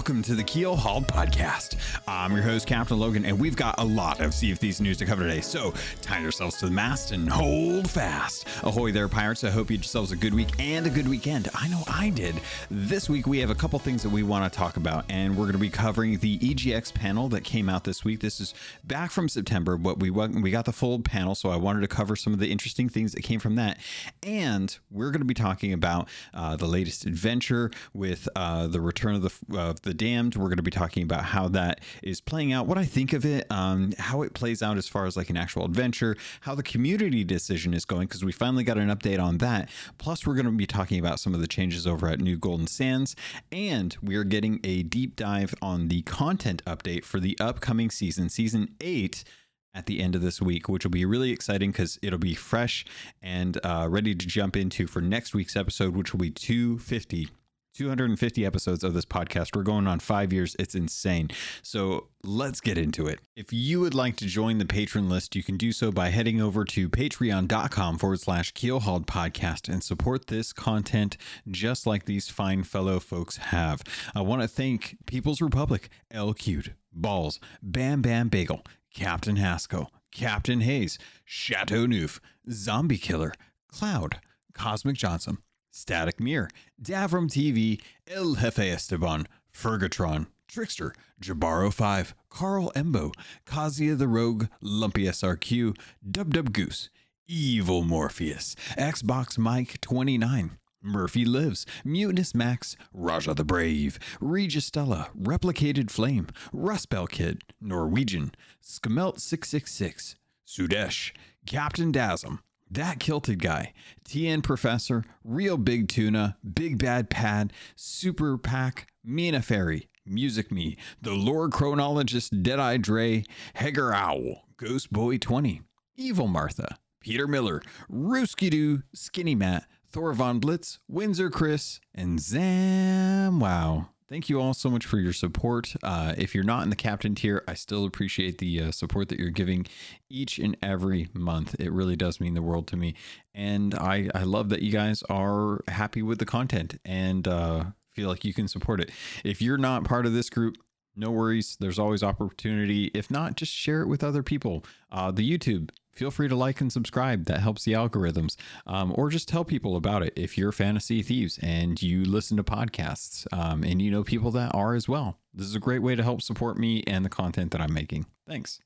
Welcome to the Keelhauled Podcast. I'm your host, Captain Logan, and we've got a lot of Sea of Thieves news to cover today. So tie yourselves to the mast and hold fast. Ahoy there, pirates. I hope you yourselves a good week and a good weekend. I know I did. This week, we have a couple things that we want to talk about, and we're going to be covering the EGX panel that came out this week. This is back from September, but we, we got the full panel, so I wanted to cover some of the interesting things that came from that. And we're going to be talking about uh, the latest adventure with uh, the return of the. Uh, the Damned. We're going to be talking about how that playing out, what I think of it, um, how it plays out as far as like an actual adventure, how the community decision is going, because we finally got an update on that. Plus, we're going to be talking about some of the changes over at New Golden Sands, and we are getting a deep dive on the content update for the upcoming season, season eight at the end of this week, which will be really exciting because it'll be fresh and uh, ready to jump into for next week's episode, which will be 250 250 episodes of this podcast. We're going on five years. It's insane. So let's get into it. If you would like to join the patron list, you can do so by heading over to patreon.com forward slash keelhauled podcast and support this content just like these fine fellow folks have. I want to thank People's Republic, L Cute, Balls, Bam Bam Bagel, Captain Haskell, Captain Hayes, Chateau Neuf, Zombie Killer, Cloud, Cosmic Johnson, Static Mirror, Davram TV, El Jefe Esteban, Fergatron, Trickster, Jabaro 5, Carl Embo, Kazia the Rogue, Lumpy SRQ, Dub Dub Goose, Evil Morpheus, Xbox Mike 29, Murphy Lives, Mutinous Max, Raja the Brave, Registella, Replicated Flame, Rustbell Kid, Norwegian, Skamelt 666, Sudesh, Captain Dasm, that kilted guy, TN Professor, Real Big Tuna, Big Bad Pad, Super Pack, Mina Fairy, Music Me, The Lore Chronologist, Deadeye Dre, Heger Owl, Ghost Boy 20, Evil Martha, Peter Miller, Rooski Doo, Skinny Matt, Thor Von Blitz, Windsor Chris, and Zam Wow. Thank you all so much for your support. Uh, if you're not in the captain tier, I still appreciate the uh, support that you're giving each and every month. It really does mean the world to me. And I, I love that you guys are happy with the content and uh, feel like you can support it. If you're not part of this group, no worries. There's always opportunity. If not, just share it with other people. Uh, the YouTube, feel free to like and subscribe. That helps the algorithms. Um, or just tell people about it if you're Fantasy Thieves and you listen to podcasts um, and you know people that are as well. This is a great way to help support me and the content that I'm making. Thanks.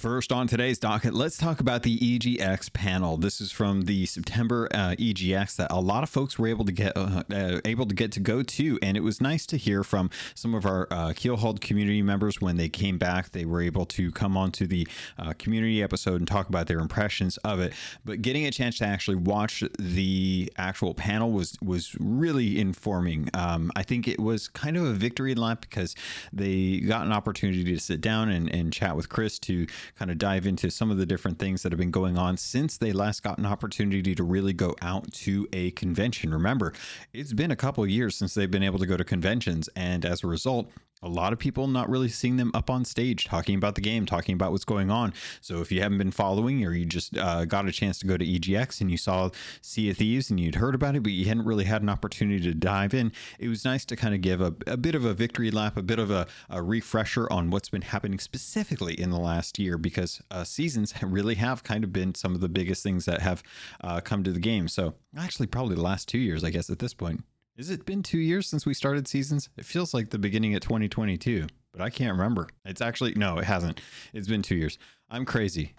First on today's docket, let's talk about the EGX panel. This is from the September uh, EGX that a lot of folks were able to get uh, uh, able to get to go to, and it was nice to hear from some of our uh, Keelhauled community members when they came back. They were able to come onto the uh, community episode and talk about their impressions of it. But getting a chance to actually watch the actual panel was was really informing. Um, I think it was kind of a victory lap because they got an opportunity to sit down and, and chat with Chris to kind of dive into some of the different things that have been going on since they last got an opportunity to really go out to a convention. Remember, it's been a couple years since they've been able to go to conventions, and as a result, a lot of people not really seeing them up on stage talking about the game, talking about what's going on. So if you haven't been following or you just uh, got a chance to go to EGX and you saw Sea of Thieves and you'd heard about it, but you hadn't really had an opportunity to dive in, it was nice to kind of give a, a bit of a victory lap, a bit of a, a, refresher on what's been happening specifically in the last year because uh, seasons really have kind of been some of the biggest things that have uh, come to the game. So actually, probably the last two years, I guess, at this point. Has it been two years since we started seasons? It feels like the beginning of 2022, but I can't remember. It's actually, no, it hasn't. It's been two years. I'm crazy.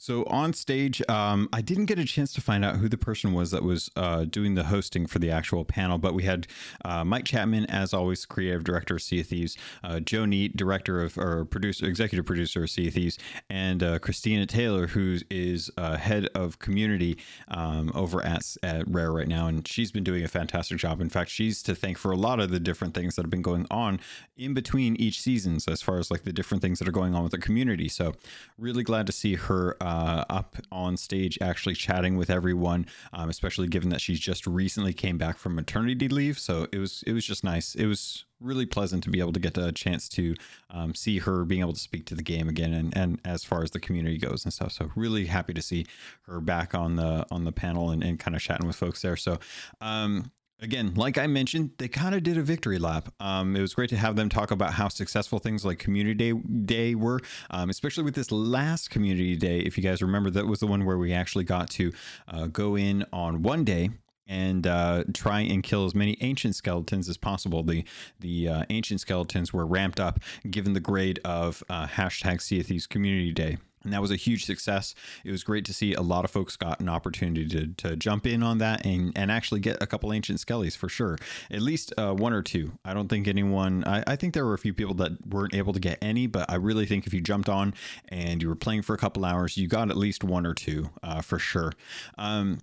So on stage, um, I didn't get a chance to find out who the person was that was uh, doing the hosting for the actual panel, but we had uh, Mike Chapman, as always, creative director of Sea of Thieves, uh, Joe Neate, director of or producer, executive producer of Sea of Thieves, and uh, Christina Taylor, who is uh, head of community um, over at, at Rare right now, and she's been doing a fantastic job. In fact, she's to thank for a lot of the different things that have been going on in between each seasons, as far as like the different things that are going on with the community. So, really glad to see her. Uh, uh, up on stage, actually chatting with everyone, um, especially given that she's just recently came back from maternity leave. So it was it was just nice. It was really pleasant to be able to get a chance to um, see her being able to speak to the game again and, and as far as the community goes and stuff so really happy to see her back on the on the panel and, and kind of chatting with folks there so um, Again, like I mentioned, they kind of did a victory lap. Um, it was great to have them talk about how successful things like Community Day, Day were, um, especially with this last Community Day. If you guys remember, that was the one where we actually got to uh, go in on one day and uh, try and kill as many ancient skeletons as possible. The the uh, ancient skeletons were ramped up given the grade of uh, hashtag Sea Community Day and that was a huge success. It was great to see a lot of folks got an opportunity to, to jump in on that and, and actually get a couple ancient skellies for sure. At least uh, one or two. I don't think anyone, I, I think there were a few people that weren't able to get any, but I really think if you jumped on and you were playing for a couple hours, you got at least one or two uh, for sure. Um,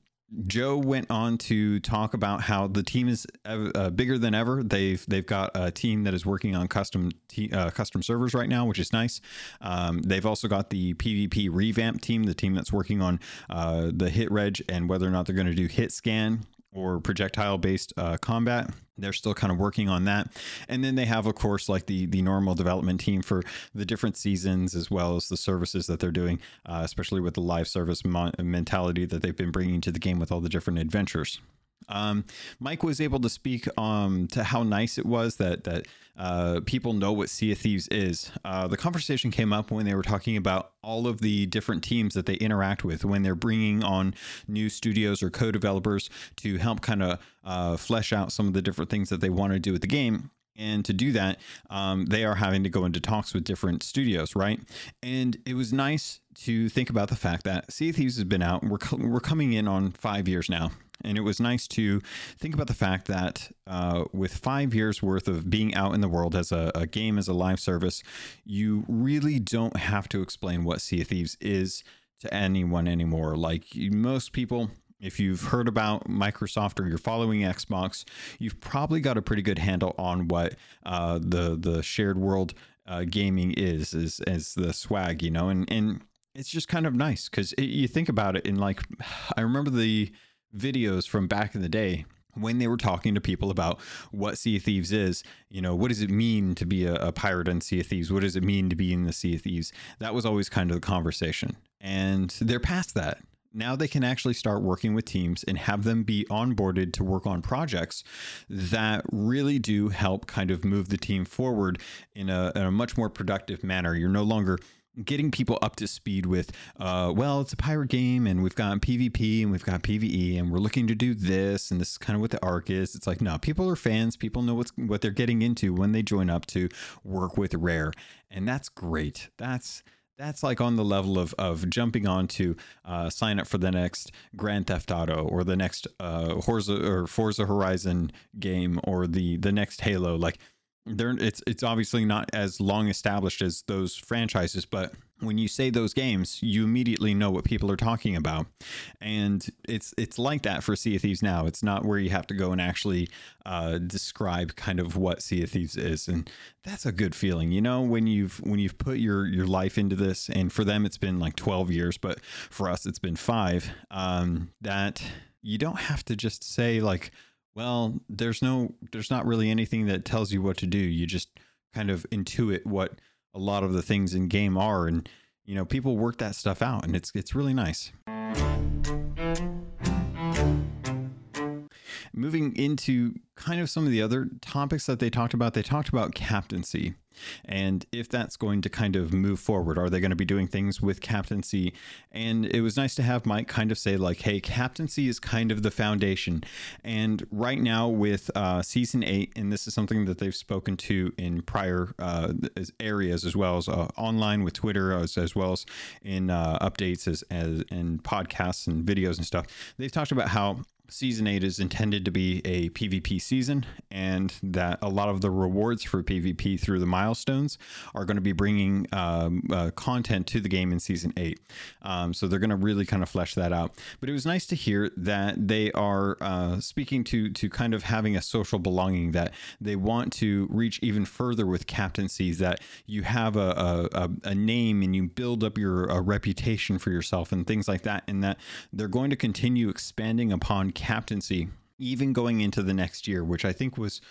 Joe went on to talk about how the team is uh, bigger than ever. They've they've got a team that is working on custom te- uh, custom servers right now, which is nice. Um, they've also got the PvP revamp team, the team that's working on uh, the hit reg and whether or not they're going to do hit scan or projectile based uh, combat. They're still kind of working on that. And then they have of course like the the normal development team for the different seasons as well as the services that they're doing uh, especially with the live service mo- mentality that they've been bringing to the game with all the different adventures um, Mike was able to speak um, to how nice it was that that uh, people know what Sea of Thieves is. Uh, the conversation came up when they were talking about all of the different teams that they interact with when they're bringing on new studios or co-developers to help kind of uh, flesh out some of the different things that they want to do with the game. And to do that, um, they are having to go into talks with different studios, right? And it was nice to think about the fact that Sea of Thieves has been out. We're, we're coming in on five years now. And it was nice to think about the fact that uh, with five years worth of being out in the world as a, a, game, as a live service, you really don't have to explain what Sea of Thieves is to anyone anymore. Like most people, if you've heard about Microsoft or you're following Xbox, you've probably got a pretty good handle on what uh, the the shared world uh, gaming is, is as the swag, you know, and and it's just kind of nice because you think about it. And like, I remember the videos from back in the day when they were talking to people about what Sea of Thieves is, you know, what does it mean to be a, a, pirate in Sea of Thieves? What does it mean to be in the Sea of Thieves? That was always kind of the conversation. And they're past that. Now they can actually start working with teams and have them be onboarded to work on projects that really do help kind of move the team forward in a, in a much more productive manner. You're no longer getting people up to speed with uh, well it's a pirate game and we've got pvp and we've got pve and we're looking to do this and this is kind of what the arc is. It's like no people are fans. People know what's what they're getting into when they join up to work with rare. And that's great. That's that's like on the level of of jumping on to uh, sign up for the next Grand Theft Auto or the next uh, Forza or Forza Horizon game or the the next Halo. Like they're it's it's obviously not as long established as those franchises, but when you say those games, you immediately know what people are talking about, and it's it's like that for Sea of Thieves now. It's not where you have to go and actually uh, describe kind of what Sea of Thieves is, and that's a good feeling, you know, when you've when you've put your your life into this, and for them it's been like twelve years, but for us it's been five. Um, that you don't have to just say like well, there's no, there's not really anything that tells you what to do. You just kind of intuit what a lot of the things in game are, and you know, people work that stuff out, and it's it's really nice. Moving into kind of some of the other topics that they talked about, they talked about captaincy. And if that's going to kind of move forward are they going to be doing things with captaincy? And it was nice to have mike kind of say like hey captaincy is kind of the foundation. And right now with uh, season 8 and this is something that they've spoken to in prior uh, areas as well as uh, online with twitter as, as well as in uh, updates as, as and podcasts and videos and stuff they've talked about how season 8 is intended to be a PvP season and that a lot of the rewards for PvP through the milestones are going to be bringing um, uh, content to the game in season 8. Um, so they're going to really kind of flesh that out. But it was nice to hear that they are uh, speaking to to kind of having a social belonging that they want to reach even further with captaincies that you have a, a, a name and you build up your reputation for yourself and things like that and that they're going to continue expanding upon captaincy, even going into the next year, which I think was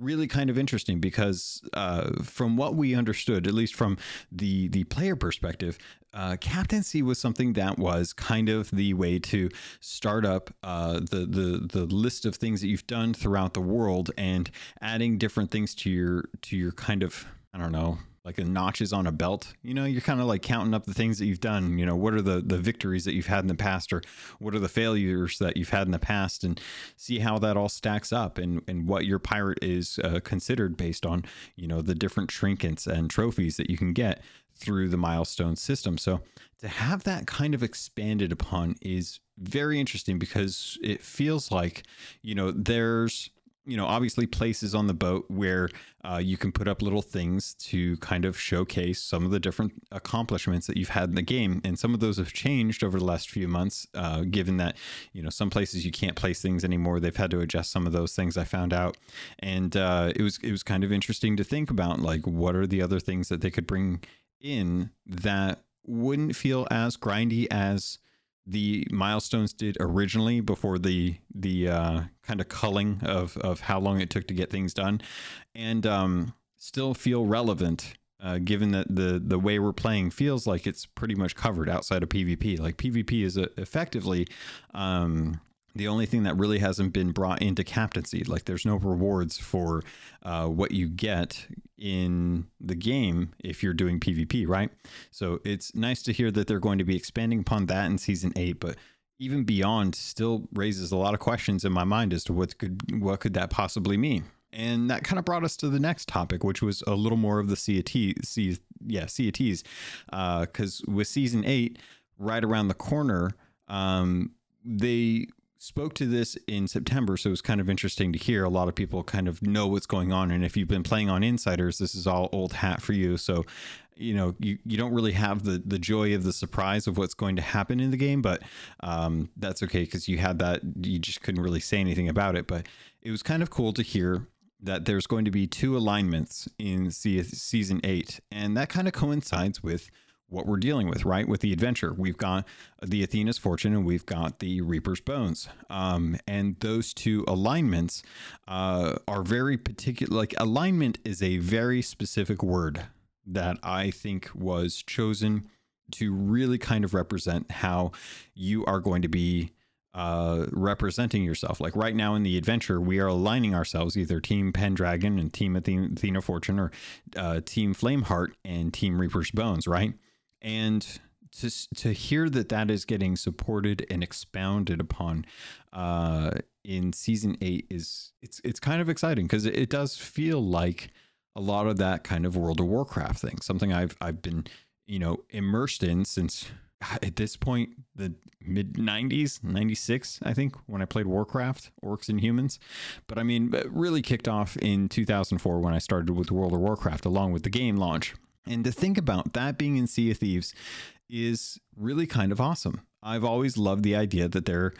really kind of interesting because uh, from what we understood, at least from the the player perspective, uh, captaincy was something that was kind of the way to start up uh, the the the list of things that you've done throughout the world and adding different things to your to your kind of I don't know like the notches on a belt. You know, you're kind of like counting up the things that you've done. You know, what are the the victories that you've had in the past, or what are the failures that you've had in the past, and see how that all stacks up, and and what your pirate is uh, considered based on you know the different trinkets and trophies that you can get through the milestone system. So to have that kind of expanded upon is very interesting because it feels like you know there's you know, obviously places on the boat where uh, you can put up little things to kind of showcase some of the different accomplishments that you've had in the game. And some of those have changed over the last few months, uh, given that, you know, some places you can't place things anymore. They've had to adjust some of those things I found out. And uh, it was, it was kind of interesting to think about like, what are the other things that they could bring in that wouldn't feel as grindy as the milestones did originally before the the uh, kind of culling of of how long it took to get things done, and um, still feel relevant. Uh, given that the the way we're playing feels like it's pretty much covered outside of PvP. Like PvP is a, effectively um, the only thing that really hasn't been brought into captaincy like there's no rewards for uh, what you get in the game if you're doing pvp right? So it's nice to hear that they're going to be expanding upon that in season 8 but even beyond still raises a lot of questions in my mind as to what could what could that possibly mean? And that kind of brought us to the next topic, which was a little more of the of Sea, yeah, Thieves, because uh, with season eight right around the corner, um, they spoke to this in September, so it was kind of interesting to hear. A lot of people kind of know what's going on, and if you've been playing on Insiders, this is all old hat for you. So, you know, you, you don't really have the the joy of the surprise of what's going to happen in the game, but um, that's okay because you had that. You just couldn't really say anything about it, but it was kind of cool to hear that there's going to be two alignments in season eight, and that kind of coincides with what we're dealing with, right? With the adventure, we've got the Athena's Fortune and we've got the Reaper's Bones. Um, and those two alignments uh, are very particular. Like, alignment is a very specific word that I think was chosen to really kind of represent how you are going to be uh, representing yourself. Like right now in the adventure, we are aligning ourselves either Team Pendragon and Team Athena, Fortune or uh, Team Flameheart and Team Reaper's Bones, right? And to to hear that that is getting supported and expounded upon uh, in season eight is it's it's kind of exciting because it, does feel like a lot of that kind of World of Warcraft thing, something I've I've been you know immersed in since at this point the mid 90s 96 i think when i played warcraft orcs and humans. But i mean really kicked off in 2004 when i started with world of warcraft along with the game launch and to think about that being in Sea of Thieves is really kind of awesome. I've always loved the idea that there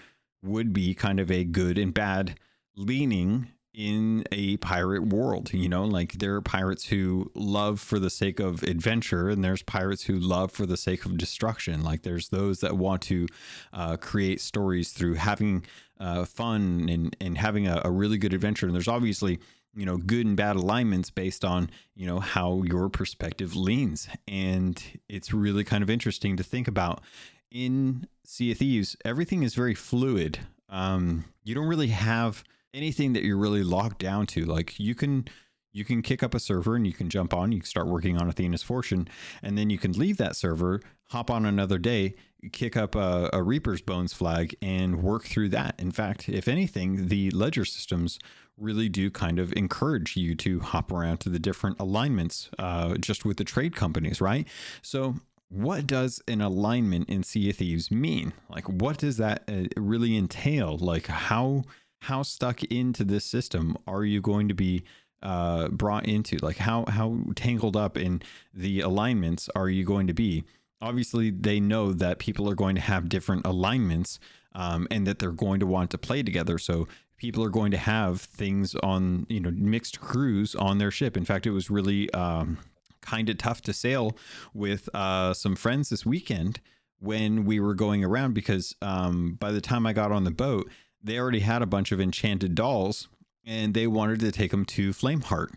would be kind of a good and bad leaning in a pirate world. You know, like there are pirates who love for the sake of adventure, and there's pirates who love for the sake of destruction. Like there's those that want to uh, create stories through having uh, fun and, and having a, a really good adventure. And there's obviously you know good and bad alignments based on you know how your perspective leans. And it's really kind of interesting to think about. In sea of thieves everything is very fluid. Um, you don't really have anything that you're really locked down to. Like you can you can kick up a server and you can jump on you can start working on athena's fortune and then you can leave that server hop on another day kick up a, a reaper's bones flag and work through that. In fact if anything the ledger systems really do kind of encourage you to hop around to the different alignments uh, just with the trade companies, right? So what does an alignment in Sea of Thieves mean? Like, what does that uh, really entail? Like, how how stuck into this system are you going to be uh, brought into? Like, how how tangled up in the alignments are you going to be? Obviously, they know that people are going to have different alignments, um, and that they're going to want to play together. So people are going to have things on you know mixed crews on their ship. In fact, it was really um, kind of tough to sail with uh, some friends this weekend when we were going around because um, by the time I got on the boat, they already had a bunch of enchanted dolls and they wanted to take them to Flameheart.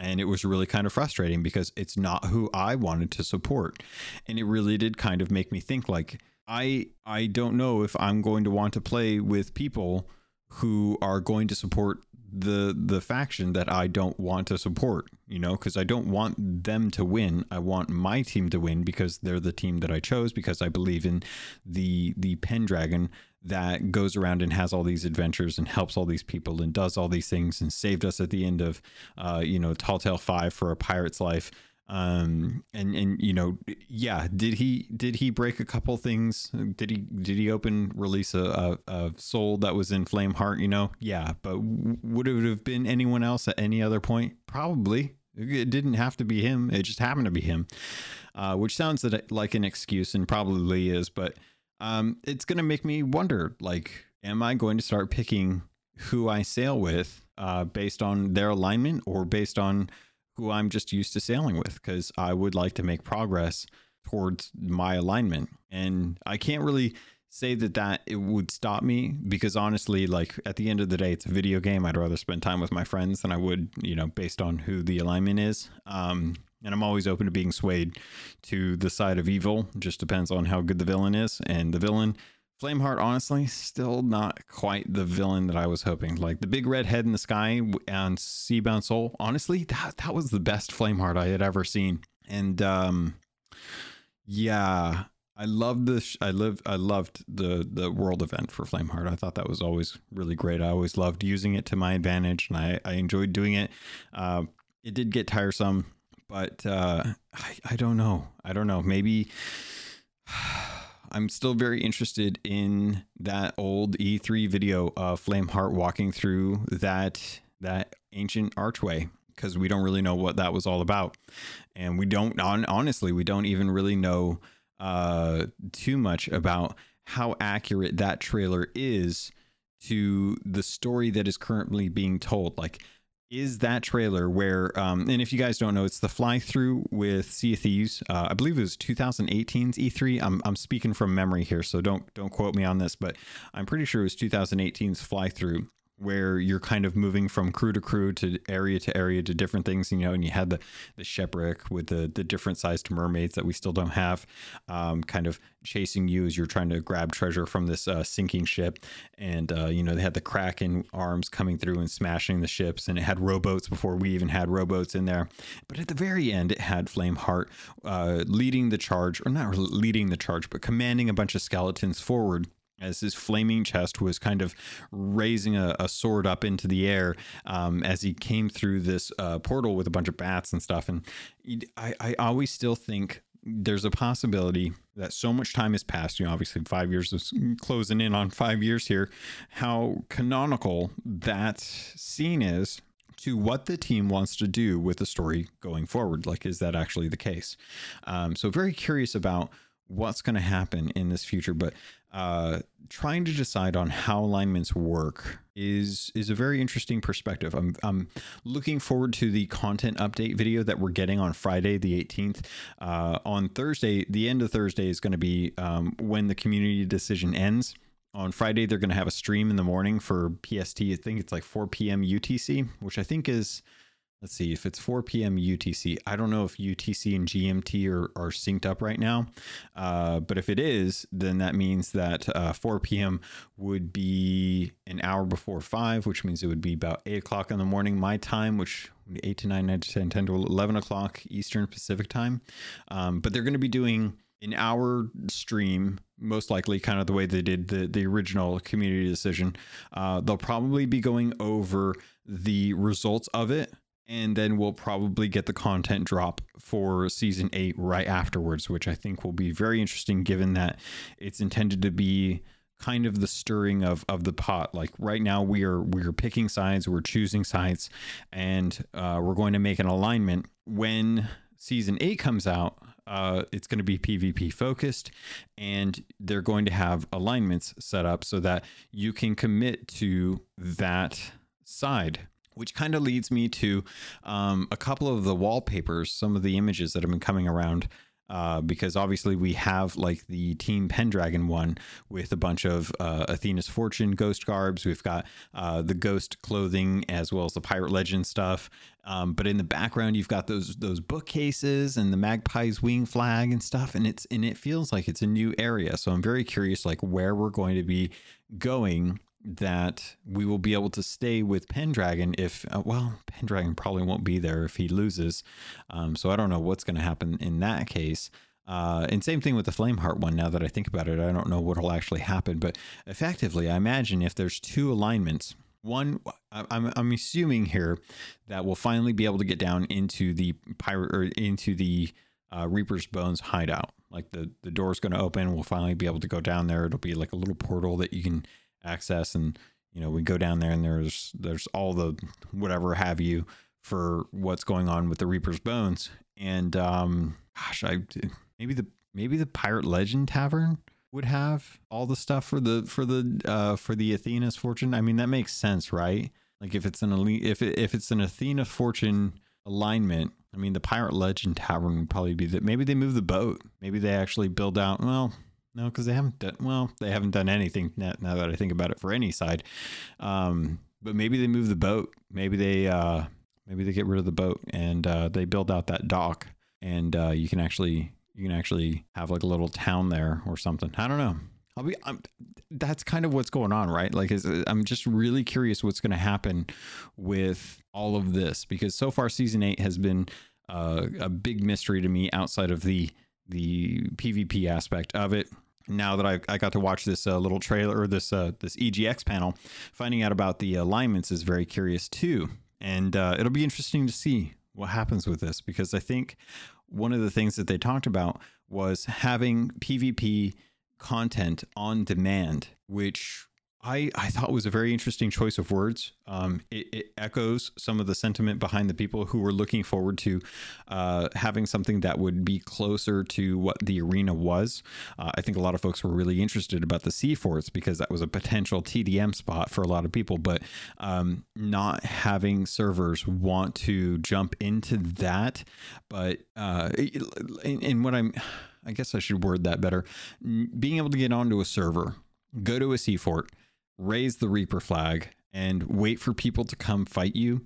And it was really kind of frustrating because it's not who I wanted to support. And it really did kind of make me think like, I I don't know if I'm going to want to play with people who are going to support the the faction that I don't want to support, you know, because I don't want them to win. I want my team to win because they're the team that I chose because I believe in the the Pendragon that goes around and has all these adventures and helps all these people and does all these things and saved us at the end of uh, you know Tall Tale 5 for a pirate's life um and and you know yeah did he did he break a couple things? Did he did he open release a, a, a soul that was in flame heart you know? Yeah but w- would it have been anyone else at any other point? Probably. It didn't have to be him. It just happened to be him uh, which sounds like an excuse and probably is but um it's gonna make me wonder like am i going to start picking who i sail with uh based on their alignment or based on who I'm just used to sailing with because I would like to make progress towards my alignment. And I can't really say that that it would stop me because honestly like at the end of the day it's a video game. I'd rather spend time with my friends than i would you know based on who the alignment is. Um and i'm always open to being swayed to the side of evil. It just depends on how good the villain is. And the villain Flameheart, honestly, still not quite the villain that I was hoping. Like the big red head in the sky and Seabound Soul, honestly, that that was the best Flameheart I had ever seen. And um, yeah, I loved this. I live. I loved the the world event for Flameheart. I thought that was always really great. I always loved using it to my advantage, and I I enjoyed doing it. Uh, it did get tiresome, but uh, I I don't know. I don't know. Maybe. I'm still very interested in that old E3 video of Flameheart walking through that that ancient archway because we don't really know what that was all about, and we don't on, honestly we don't even really know uh, too much about how accurate that trailer is to the story that is currently being told. Like is that trailer where, um, and if you guys don't know, it's the fly through with Sea of Thieves. Uh, I believe it was 2018's E3. I'm, I'm speaking from memory here, so don't don't quote me on this, but I'm pretty sure it was 2018's fly through where you're kind of moving from crew to crew to area to area to different things, you know, and you had the the shipwreck with the the different sized mermaids that we still don't have, um, kind of chasing you as you're trying to grab treasure from this uh, sinking ship, and uh, you know they had the kraken arms coming through and smashing the ships, and it had rowboats before we even had rowboats in there, but at the very end it had Flameheart uh, leading the charge, or not leading the charge, but commanding a bunch of skeletons forward as his flaming chest was kind of raising a, a sword up into the air um, as he came through this uh, portal with a bunch of bats and stuff. And I, I always still think there's a possibility that so much time has passed. You know, obviously five years is closing in on five years here. How canonical that scene is to what the team wants to do with the story going forward. Like, is that actually the case? Um, so very curious about what's going to happen in this future. But uh, trying to decide on how alignments work is is a very interesting perspective. I'm I'm looking forward to the content update video that we're getting on Friday the 18th. Uh, on Thursday, the end of Thursday is going to be um, when the community decision ends. On Friday, they're going to have a stream in the morning for PST. I think it's like 4 p.m. UTC, which I think is let's see if it's 4 p.m. UTC. I don't know if UTC and GMT are, are synced up right now, uh, but if it is, then that means that uh, 4 p.m. would be an hour before 5, which means it would be about 8 o'clock in the morning, my time, which 8 to 9, 9 to 10, 10 to 11 o'clock Eastern Pacific time. Um, but they're going to be doing an hour stream most likely kind of the way they did the, the original community decision uh, they'll probably be going over the results of it and then we'll probably get the content drop for season eight right afterwards, which I think will be very interesting given that it's intended to be kind of the stirring of of the pot. Like right now, we are we are picking sides, we're choosing sides, and uh, we're going to make an alignment when season eight comes out. Uh, it's going to be PvP focused, and they're going to have alignments set up so that you can commit to that side which kind of leads me to um, a couple of the wallpapers, some of the images that have been coming around. Uh, because obviously we have like the Team Pendragon one with a bunch of uh, Athena's Fortune ghost garbs. We've got uh, the ghost clothing as well as the Pirate Legend stuff. Um, but in the background, you've got those those bookcases and the Magpie's wing flag and stuff, and it's and it feels like it's a new area. So I'm very curious, like where we're going to be going that we will be able to stay with Pendragon if, uh, well, Pendragon probably won't be there if he loses. Um, so I don't know what's going to happen in that case. Uh, and same thing with the Flameheart one. Now that I think about it, I don't know what will actually happen. But effectively, I imagine if there's two alignments, one, I'm, I'm assuming here that we'll finally be able to get down into the pirate or into the uh, Reaper's Bones hideout. Like the the door's going to open, we'll finally be able to go down there. It'll be like a little portal that you can access and you know we go down there and there's there's all the whatever have you for what's going on with the reaper's bones. And um gosh i maybe the maybe the pirate legend tavern would have all the stuff for the for the uh for the athena's fortune. I mean that makes sense right? Like if it's an elite if it, if it's an athena fortune alignment i mean the pirate legend tavern would probably be that maybe they move the boat. Maybe they actually build out well no, because they haven't done well. They haven't done anything now, now that I think about it for any side. Um, but maybe they move the boat. Maybe they uh, maybe they get rid of the boat and uh, they build out that dock, and uh, you can actually you can actually have like a little town there or something. I don't know. I'll be. I'm, that's kind of what's going on, right? Like, is, I'm just really curious what's going to happen with all of this because so far season eight has been uh, a big mystery to me outside of the the PvP aspect of it now that I, I got to watch this uh, little trailer or this uh, this EGX panel, finding out about the alignments is very curious too, and uh, it'll be interesting to see what happens with this because I think one of the things that they talked about was having PvP content on demand, which I, I thought was a very interesting choice of words. Um, it, it, echoes some of the sentiment behind the people who were looking forward to uh, having something that would be closer to what the arena was. Uh, I think a lot of folks were really interested about the Sea Forts because that was a potential TDM spot for a lot of people, but um, not having servers want to jump into that. But uh, in, in what I'm, I guess I should word that better. Being able to get onto a server, go to a Sea Fort raise the Reaper flag and wait for people to come fight you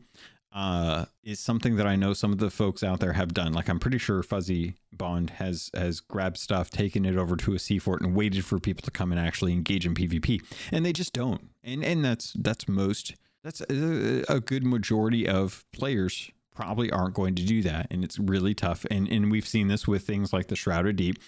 uh, is something that I know some of the folks out there have done. Like I'm pretty sure Fuzzy Bond has has grabbed stuff, taken it over to a sea fort, and waited for people to come and actually engage in PvP, and they just don't. And and that's that's most that's a, a good majority of players probably aren't going to do that and it's really tough. And and we've seen this with things like the shrouded deep.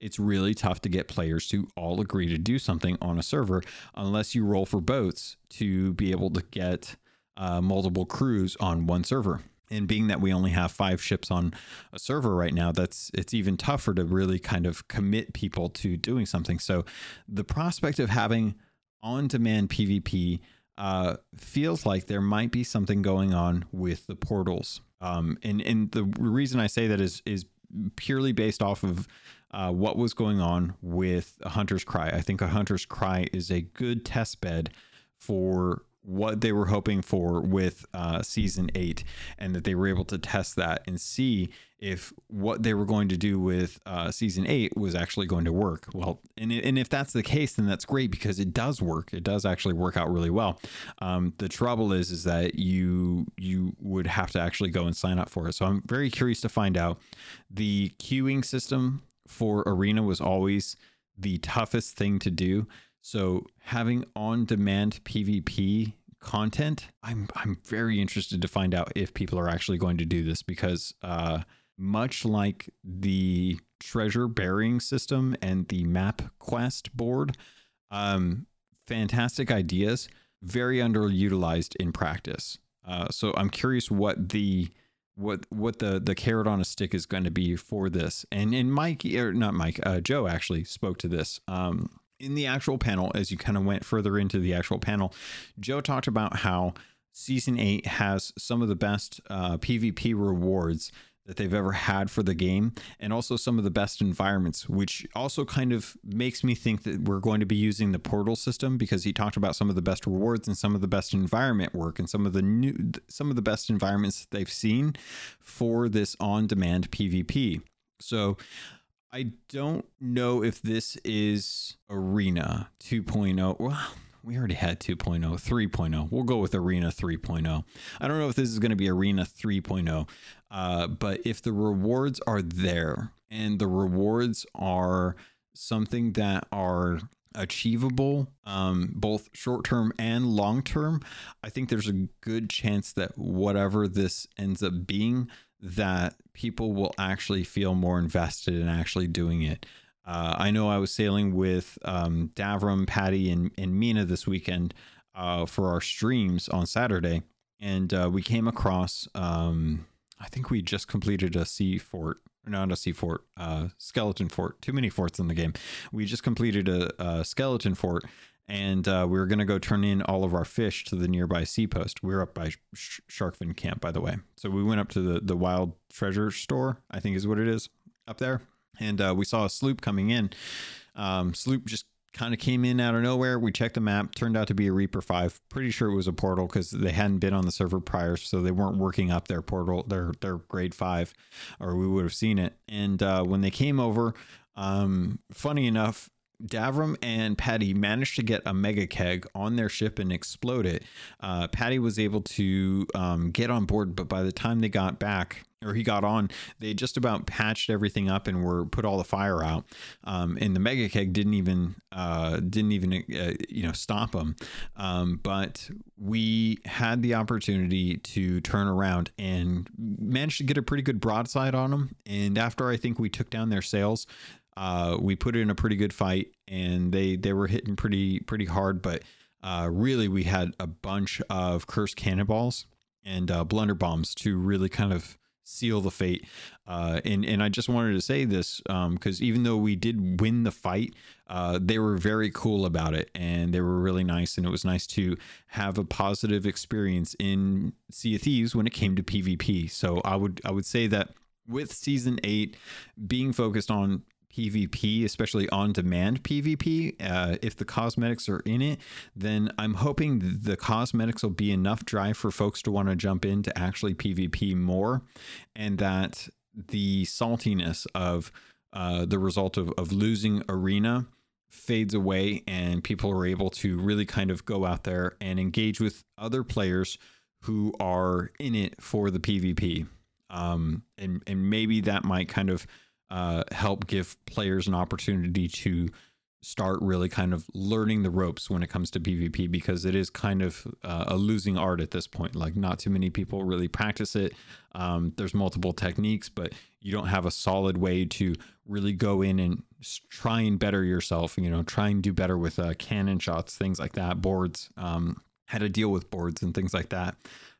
It's really tough to get players to all agree to do something on a server unless you roll for boats to be able to get uh, multiple crews on one server. And being that we only have five ships on a server right now that's it's even tougher to really kind of commit people to doing something. So the prospect of having on demand pvp uh, feels like there might be something going on with the portals. Um, and and the reason I say that is is purely based off of uh, what was going on with a hunter's cry. I think a hunter's cry is a good test bed for what they were hoping for with uh, season eight, and that they were able to test that and see if what they were going to do with uh, season eight was actually going to work. Well, and, and if that's the case, then that's great because it does work. It does actually work out really well. Um, the trouble is, is that you you would have to actually go and sign up for it. So I'm very curious to find out. The queuing system for Arena was always the toughest thing to do. So having on-demand PvP content, I'm I'm very interested to find out if people are actually going to do this because uh, much like the treasure burying system and the map quest board, um, fantastic ideas, very underutilized in practice. Uh, so I'm curious what the what what the the carrot on a stick is going to be for this. And and Mike or not Mike, uh, Joe actually spoke to this. Um, in the actual panel, as you kind of went further into the actual panel, Joe talked about how season eight has some of the best uh, PvP rewards that they've ever had for the game and also some of the best environments which also kind of makes me think that we're going to be using the portal system because he talked about some of the best rewards and some of the best environment work and some of the new some of the best environments they've seen for this on demand PvP so I don't know if this is Arena 2.0 well we already had 2.0, 3.0. We'll go with Arena 3.0. I don't know if this is going to be Arena 3.0, uh, but if the rewards are there and the rewards are something that are achievable, um, both short term and long term, I think there's a good chance that whatever this ends up being, that people will actually feel more invested in actually doing it. Uh, I know I was sailing with um, Davram, Patty, and, and Mina this weekend uh, for our streams on Saturday, and uh, we came across. Um, I think we just completed a sea fort, not a sea fort, uh, skeleton fort. Too many forts in the game. We just completed a, a skeleton fort, and uh, we were going to go turn in all of our fish to the nearby sea post. We are up by Sh- Sharkfin Camp, by the way. So we went up to the the wild treasure store. I think is what it is up there and uh, we saw a sloop coming in. Um, sloop just kind of came in out of nowhere. We checked the map, turned out to be a Reaper 5. Pretty sure it was a portal because they hadn't been on the server prior, so they weren't working up their portal, their their grade 5, or we would have seen it. And uh, when they came over, um, funny enough, Davram and Patty managed to get a mega keg on their ship and explode it. Uh, Patty was able to um, get on board, but by the time they got back, or he got on, they just about patched everything up and were put all the fire out. Um, and the mega keg didn't even uh, didn't even uh, you know stop them. Um, but we had the opportunity to turn around and managed to get a pretty good broadside on them. And after I think we took down their sails, uh, we put in a pretty good fight, and they they were hitting pretty pretty hard. But uh, really, we had a bunch of cursed cannonballs and uh, blunder bombs to really kind of seal the fate. Uh, and and I just wanted to say this because um, even though we did win the fight, uh, they were very cool about it, and they were really nice. And it was nice to have a positive experience in Sea of Thieves when it came to PvP. So I would I would say that with season eight being focused on PvP, especially on demand PvP, uh, if the cosmetics are in it, then I'm hoping the cosmetics will be enough drive for folks to want to jump in to actually PvP more, and that the saltiness of uh, the result of, of losing arena fades away and people are able to really kind of go out there and engage with other players who are in it for the PvP. Um, and, and maybe that might kind of uh, help give players an opportunity to start really kind of learning the ropes when it comes to PvP because it is kind of uh, a losing art at this point. Like, not too many people really practice it. Um, there's multiple techniques, but you don't have a solid way to really go in and try and better yourself. You know, try and do better with uh, cannon shots, things like that, boards, um, how to deal with boards and things like that.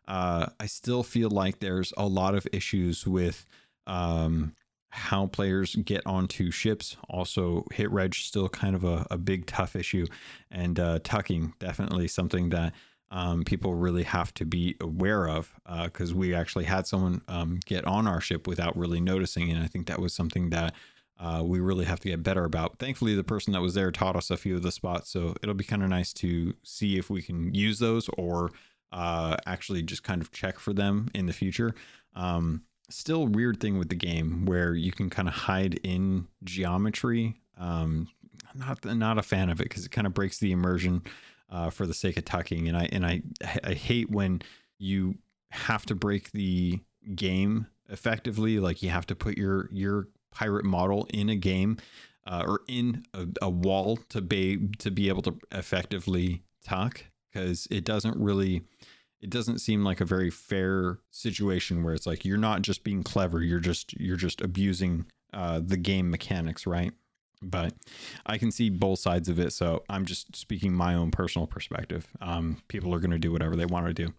Uh, I still feel like there's a lot of issues with um, how players get onto ships. Also, hit reg still kind of a, a big tough issue, and uh, tucking definitely something that um, people really have to be aware of because uh, we actually had someone um, get on our ship without really noticing, and I think that was something that. Uh, we really have to get better about. Thankfully, the person that was there taught us a few of the spots, so it'll be kind of nice to see if we can use those or uh, actually just kind of check for them in the future. Um, still weird thing with the game where you can kind of hide in geometry. Um, not not a fan of it because it kind of breaks the immersion uh, for the sake of tucking, and I and I I hate when you have to break the game effectively. Like you have to put your your pirate model in a game uh, or in a, a wall to be to be able to effectively tuck because it doesn't really it doesn't seem like a very fair situation where it's like you're not just being clever you're just you're just abusing uh, the game mechanics right? But i can see both sides of it so i'm just speaking my own personal perspective. Um, people are going to do whatever they want to do.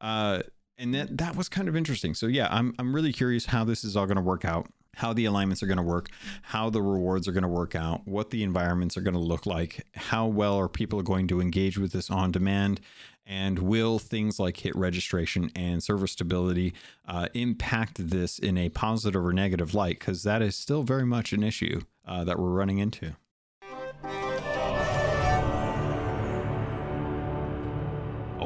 Uh, and that that was kind of interesting. So yeah, I'm I'm really curious how this is all going to work out, how the alignments are going to work, how the rewards are going to work out, what the environments are going to look like, how well are people going to engage with this on demand, and will things like hit registration and server stability uh, impact this in a positive or negative light? Because that is still very much an issue uh, that we're running into.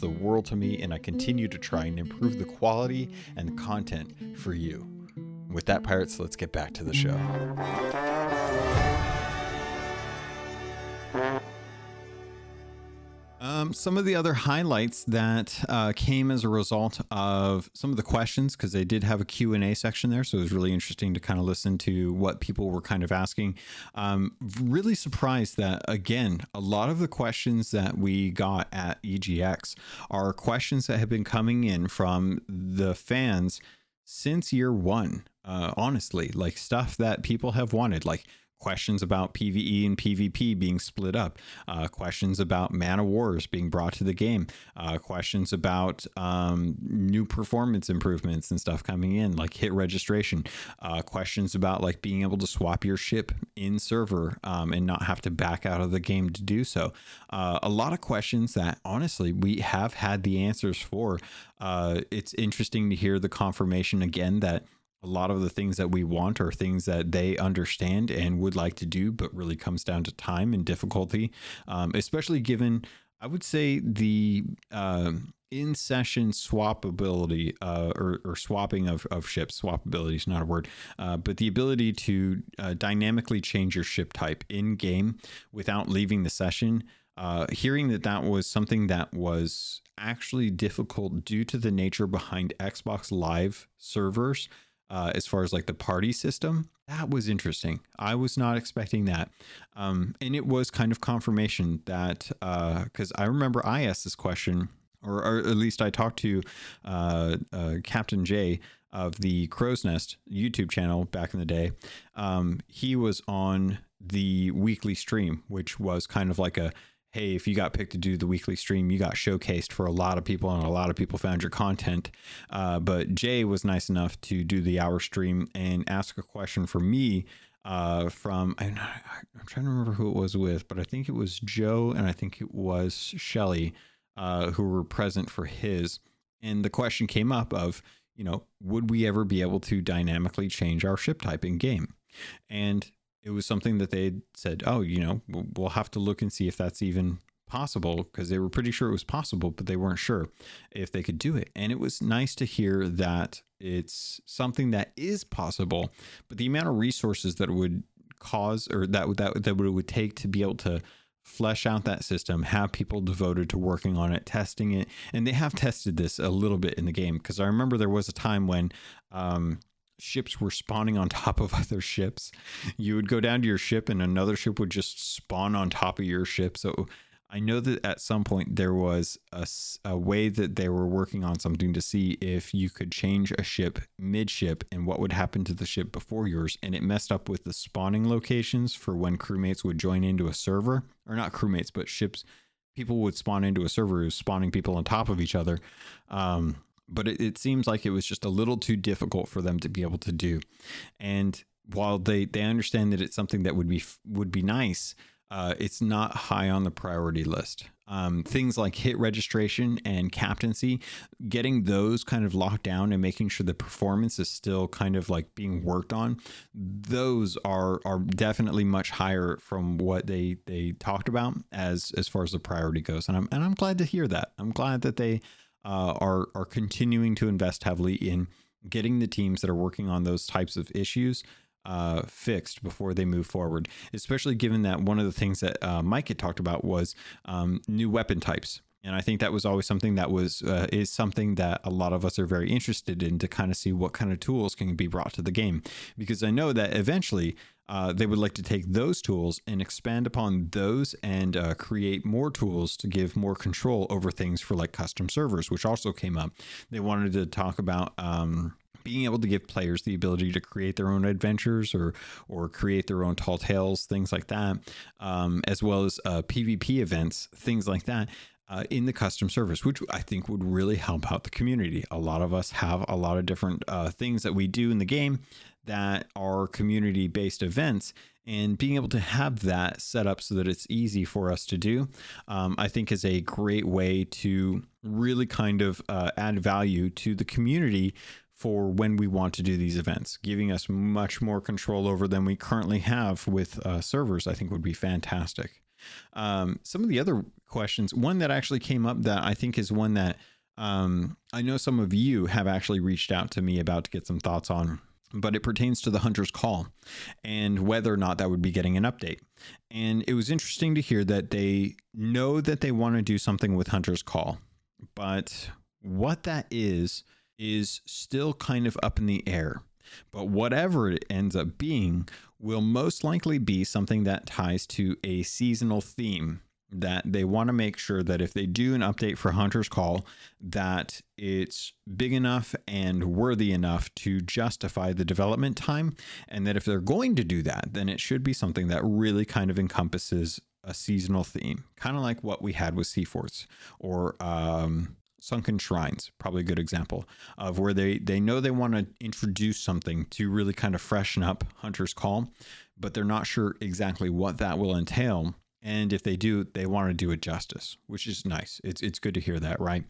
the world to me, and I continue to try and improve the quality and content for you. With that, Pirates, let's get back to the show. Um, some of the other highlights that uh, came as a result of some of the questions, because they did have a Q&A section there, so it was really interesting to kind of listen to what people were kind of asking. Um, really surprised that, again, a lot of the questions that we got at EGX are questions that have been coming in from the fans since year one, uh, honestly, like stuff that people have wanted, like questions about PVE and PvP being split up, uh, questions about Man of Wars being brought to the game, uh, questions about um, new performance improvements and stuff coming in, like hit registration, uh, questions about like being able to swap your ship in server um, and not have to back out of the game to do so. Uh, a lot of questions that honestly we have had the answers for. Uh, it's interesting to hear the confirmation again that a lot of the things that we want are things that they understand and would like to do, but really comes down to time and difficulty, um, especially given, I would say, the uh, in session swappability uh, or, or, swapping of, of ships. Swappability is not a word, uh, but the ability to uh, dynamically change your ship type in game without leaving the session. Uh, hearing that that was something that was actually difficult due to the nature behind Xbox Live servers uh, as far as like the party system. That was interesting. I was not expecting that. Um, and it was kind of confirmation that, because uh, I remember I asked this question, or, or at least I talked to uh, uh, Captain J of the Crow's Nest YouTube channel back in the day. Um, he was on the weekly stream, which was kind of like a hey, if you got picked to do the weekly stream, you got showcased for a lot of people, and a lot of people found your content. Uh, but Jay was nice enough to do the hour stream and ask a question for me uh, from I'm, not, I'm, trying to remember who it was with, but I think it was Joe and I think it was Shelly uh, who were present for his. And the question came up of, you know, would we ever be able to dynamically change our ship type in game? And it was something that they said, oh, you know, we'll have to look and see if that's even possible because they were pretty sure it was possible, but they weren't sure if they could do it. And it was nice to hear that it's something that is possible, but the amount of resources that it would cause or that that that it would take to be able to flesh out that system, have people devoted to working on it, testing it, and they have tested this a little bit in the game because I remember there was a time when um, ships were spawning on top of other ships. You would go down to your ship and another ship would just spawn on top of your ship. So I know that at some point there was a, a way that they were working on something to see if you could change a ship mid-ship and what would happen to the ship before yours. And it messed up with the spawning locations for when crewmates would join into a server, or not crewmates, but ships. People would spawn into a server who's spawning people on top of each other. Um, but it, it seems like it was just a little too difficult for them to be able to do. And while they they understand that it's something that would be would be nice, uh, it's not high on the priority list. um, things like hit registration and captaincy, getting those kind of locked down and making sure the performance is still kind of like being worked on, those are are definitely much higher from what they they talked about as as far as the priority goes. And I'm and I'm glad to hear that. I'm glad that they uh, are are continuing to invest heavily in getting the teams that are working on those types of issues uh, fixed before they move forward, especially given that one of the things that uh, Mike had talked about was um, new weapon types. And I think that was always something that was uh, is something that a lot of us are very interested in to kind of see what kind of tools can be brought to the game, because I know that eventually uh, they would like to take those tools and expand upon those and uh, create more tools to give more control over things for like custom servers, which also came up. They wanted to talk about. Um, being able to give players the ability to create their own adventures or or create their own tall tales, things like that, um, as well as uh, PvP events, things like that. Uh, in the custom service, which I think would really help out the community. A lot of us have a lot of different uh, things that we do in the game that are community based events. And being able to have that set up so that it's easy for us to do, um, I think is a great way to really kind of uh, add value to the community for when we want to do these events, giving us much more control over than we currently have with uh, servers, I think would be fantastic. Um, some of the other questions, one that actually came up that I think is one that um, I know some of you have actually reached out to me about to get some thoughts on, but it pertains to the Hunter's Call and whether or not that would be getting an update. And it was interesting to hear that they know that they want to do something with Hunter's Call, but what that is, is still kind of up in the air. But whatever it ends up being will most likely be something that ties to a seasonal theme that they want to make sure that if they do an update for Hunter's Call that it's big enough and worthy enough to justify the development time. And that if they're going to do that then it should be something that really kind of encompasses a seasonal theme kind of like what we had with Seaforts or um, sunken shrines probably a good example of where they they know they want to introduce something to really kind of freshen up hunter's call but they're not sure exactly what that will entail and if they do they want to do it justice which is nice. It's it's good to hear that right?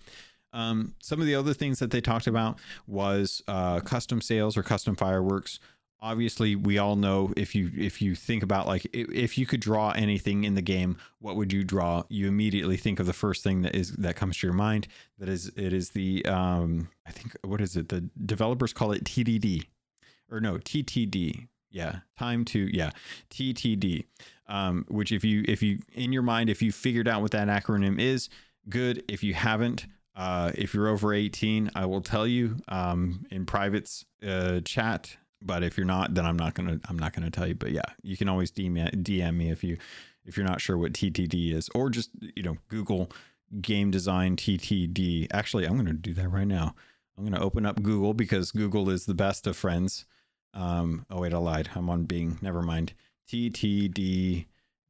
Um, some of the other things that they talked about was uh, custom sails or custom fireworks. Obviously we all know if you if you think about like if you could draw anything in the game what would you draw? You immediately think of the first thing that is that comes to your mind. That is it is the um i think what is it? The developers call it tdd or no ttd yeah time to yeah ttd um which if you if you in your mind if you figured out what that acronym is good if you haven't uh, if you're over 18, I will tell you um, in privates uh, chat but if you're not, then I'm not gonna I'm not gonna tell you. But yeah, you can always DM, DM me if you if you're not sure what TTD is, or just you know Google game design TTD. Actually, I'm gonna do that right now. I'm gonna open up Google because Google is the best of friends. Um, oh wait, I lied. I'm on Bing. Never mind. TTD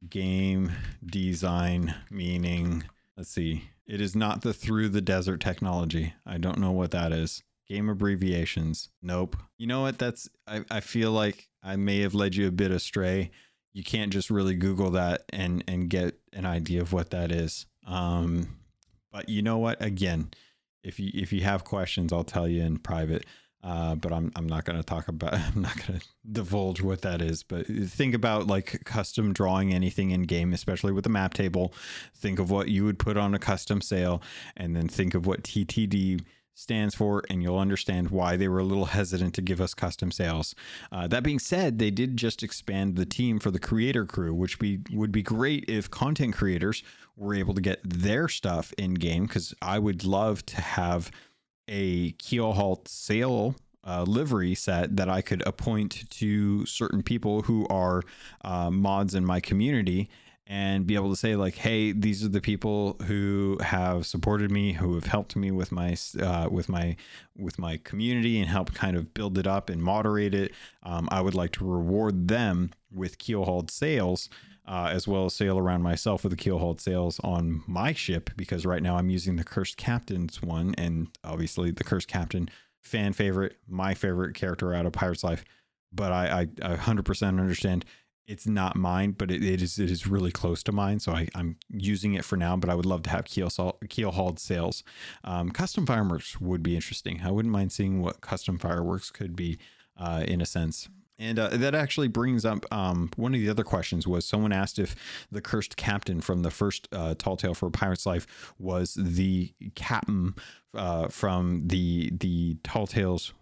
game design meaning. Let's see. It is not the through the desert technology. I don't know what that is. Game abbreviations. Nope. You know what? That's I, I feel like I may have led you a bit astray. You can't just really Google that and and get an idea of what that is. Um, but you know what? Again, if you if you have questions, I'll tell you in private. Uh, but I'm I'm not going to talk about I'm not going to divulge what that is. But think about like custom drawing anything in game, especially with the map table. Think of what you would put on a custom sail, and then think of what TTD stands for, and you'll understand why they were a little hesitant to give us custom sails. Uh, that being said, they did just expand the team for the creator crew, which be, would be great if content creators were able to get their stuff in game, because I would love to have a Keelhauled sail uh, livery set that I could appoint to certain people who are uh, mods in my community and be able to say like hey these are the people who have supported me who have helped me with my uh, with my with my community and help kind of build it up and moderate it. Um, i would like to reward them with keelhauled sails uh, as well as sail around myself with the keelhauled sails on my ship because right now i'm using the cursed captain's one and obviously the cursed captain fan favorite my favorite character out of pirate's life but i i, I 100% understand it's not mine, but it, it is it is really close to mine, so I, I'm using it for now. But I would love to have keel keel hauled sails. Um, custom fireworks would be interesting. I wouldn't mind seeing what custom fireworks could be uh, in a sense. And uh, that actually brings up um, one of the other questions was someone asked if the cursed captain from the first uh, Tall Tale for a Pirate's Life was the captain uh, from the the Tall Tales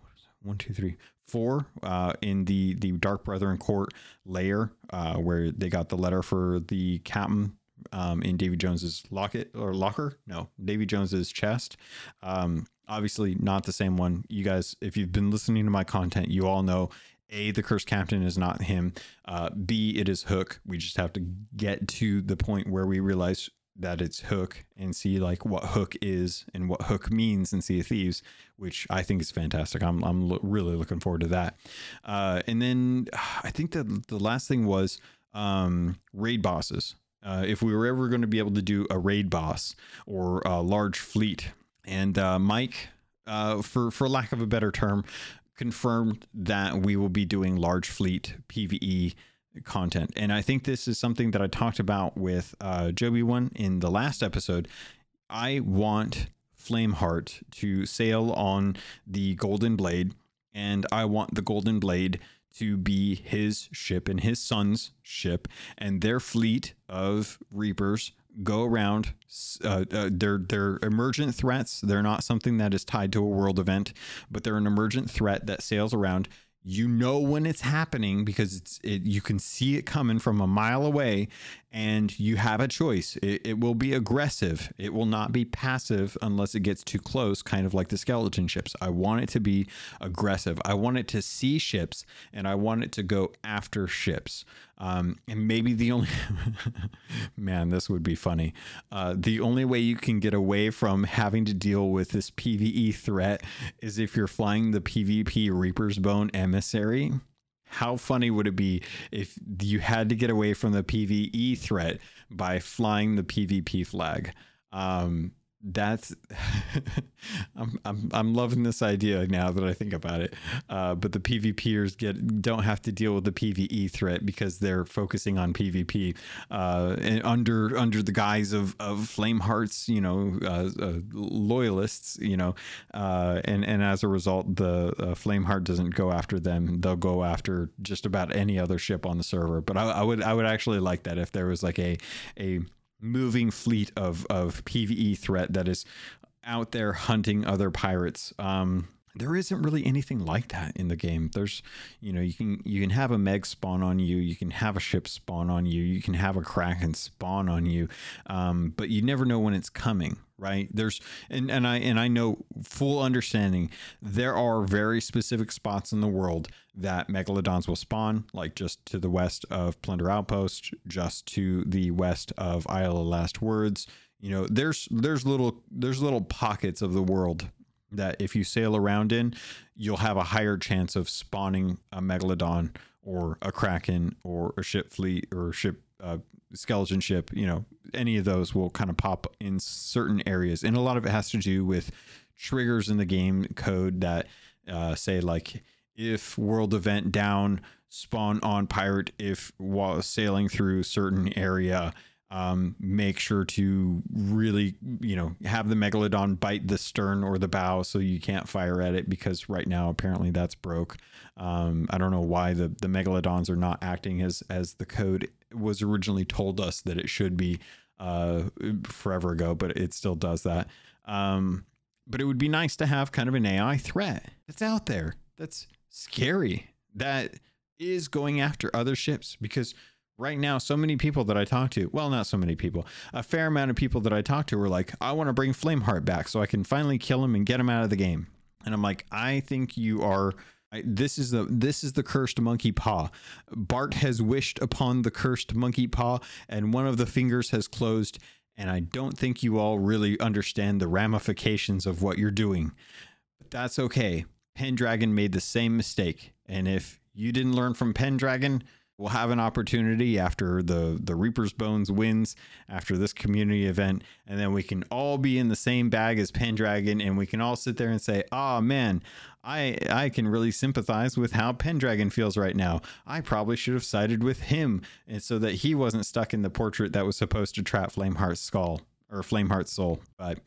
one two three four uh, in the the Dark Brethren Court layer uh, where they got the letter for the captain um, in Davy Jones's locket or locker. No, Davy Jones's chest. Um, obviously, not the same one. You guys, if you've been listening to my content, you all know. A, the cursed captain is not him. Uh, B, it is Hook. We just have to get to the point where we realize that it's Hook and see like what Hook is and what Hook means in Sea of Thieves, which I think is fantastic. I'm I'm lo- really looking forward to that. Uh, and then I think that the last thing was um, raid bosses. Uh, if we were ever going to be able to do a raid boss or a large fleet, and uh, Mike, uh, for for lack of a better term, confirmed that we will be doing large fleet PVE content. And I think this is something that I talked about with uh, Joby one in the last episode. I want Flameheart to sail on the Golden Blade, and I want the Golden Blade to be his ship and his son's ship, and their fleet of Reapers go around. Uh, uh, they're they're emergent threats. They're not something that is tied to a world event, but they're an emergent threat that sails around you know when it's happening because it's it, you can see it coming from a mile away and you have a choice. It, it, will be aggressive. It will not be passive unless it gets too close kind of like the skeleton ships. I want it to be aggressive. I want it to see ships and i want it to go after ships. Um, and maybe the only man, this would be funny. Uh, the only way you can get away from having to deal with this PVE threat is if you're flying the PvP Reaper's Bone emissary. How funny would it be if you had to get away from the PVE threat by flying the PvP flag? Um, that's I'm, I'm I'm loving this idea now that I think about it. Uh, but the PvPers get don't have to deal with the PVE threat because they're focusing on PvP uh, and under under the guise of of Flameheart's, you know uh, uh loyalists you know uh, and and as a result the uh, Flameheart doesn't go after them. They'll go after just about any other ship on the server. But I, I would I would actually like that if there was like a a moving fleet of of PVE threat that is out there hunting other pirates. Um, there isn't really anything like that in the game. There's, you know, you can you can have a meg spawn on you, you can have a ship spawn on you, you can have a kraken spawn on you, um, but you never know when it's coming, right? There's and and I and I know full understanding. There are very specific spots in the world that megalodons will spawn, like just to the west of Plunder Outpost, just to the west of Isle of Last Words. You know, there's there's little there's little pockets of the world that if you sail around in, you'll have a higher chance of spawning a megalodon or a kraken or a ship fleet or ship uh, skeleton ship. You know, any of those will kind of pop in certain areas, and a lot of it has to do with triggers in the game code that uh, say like if world event down spawn on pirate if while sailing through certain area um, make sure to really, you know, have the megalodon bite the stern or the bow so you can't fire at it because right now apparently that's broke. Um, I don't know why the the megalodons are not acting as as the code was originally told us that it should be uh, forever ago, but it still does that. Um, but it would be nice to have kind of an AI threat that's out there that's scary that is going after other ships because right now so many people that i talk to well not so many people a fair amount of people that i talk to are like i want to bring flameheart back so i can finally kill him and get him out of the game. And i'm like i think you are I, this is the this is the cursed monkey paw. Bart has wished upon the cursed monkey paw and one of the fingers has closed and i don't think you all really understand the ramifications of what you're doing. But that's okay. Pendragon made the same mistake and if you didn't learn from pendragon we'll have an opportunity after the the Reaper's Bones wins after this community event, and then we can all be in the same bag as Pendragon, and we can all sit there and say, "Oh man, I I can really sympathize with how Pendragon feels right now. I probably should have sided with him, and so that he wasn't stuck in the portrait that was supposed to trap Flameheart's skull or Flameheart's soul." But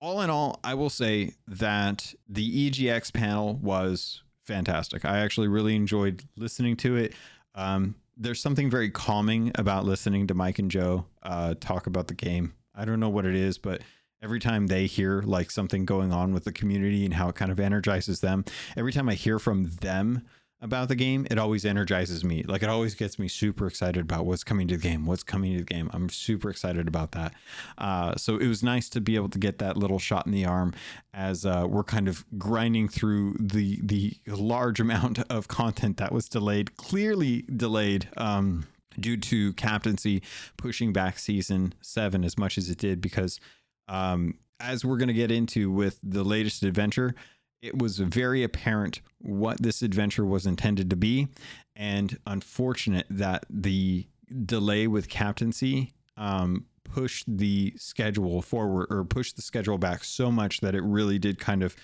all in all, I will say that the EGX panel was fantastic. I actually really enjoyed listening to it. Um, there's something very calming about listening to Mike and Joe uh, talk about the game. I don't know what it is, but every time they hear like something going on with the community and how it kind of energizes them, every time I hear from them about the game, it always energizes me. Like it always gets me super excited about what's coming to the game, what's coming to the game. I'm super excited about that. Uh, so it was nice to be able to get that little shot in the arm as uh, we're kind of grinding through the the large amount of content that was delayed, clearly delayed. Um, due to captaincy pushing back season seven as much as it did, because um, as we're going to get into with the latest adventure, it was very apparent what this adventure was intended to be, and unfortunate that the delay with captaincy um, pushed the schedule forward or pushed the schedule back so much that it really did kind of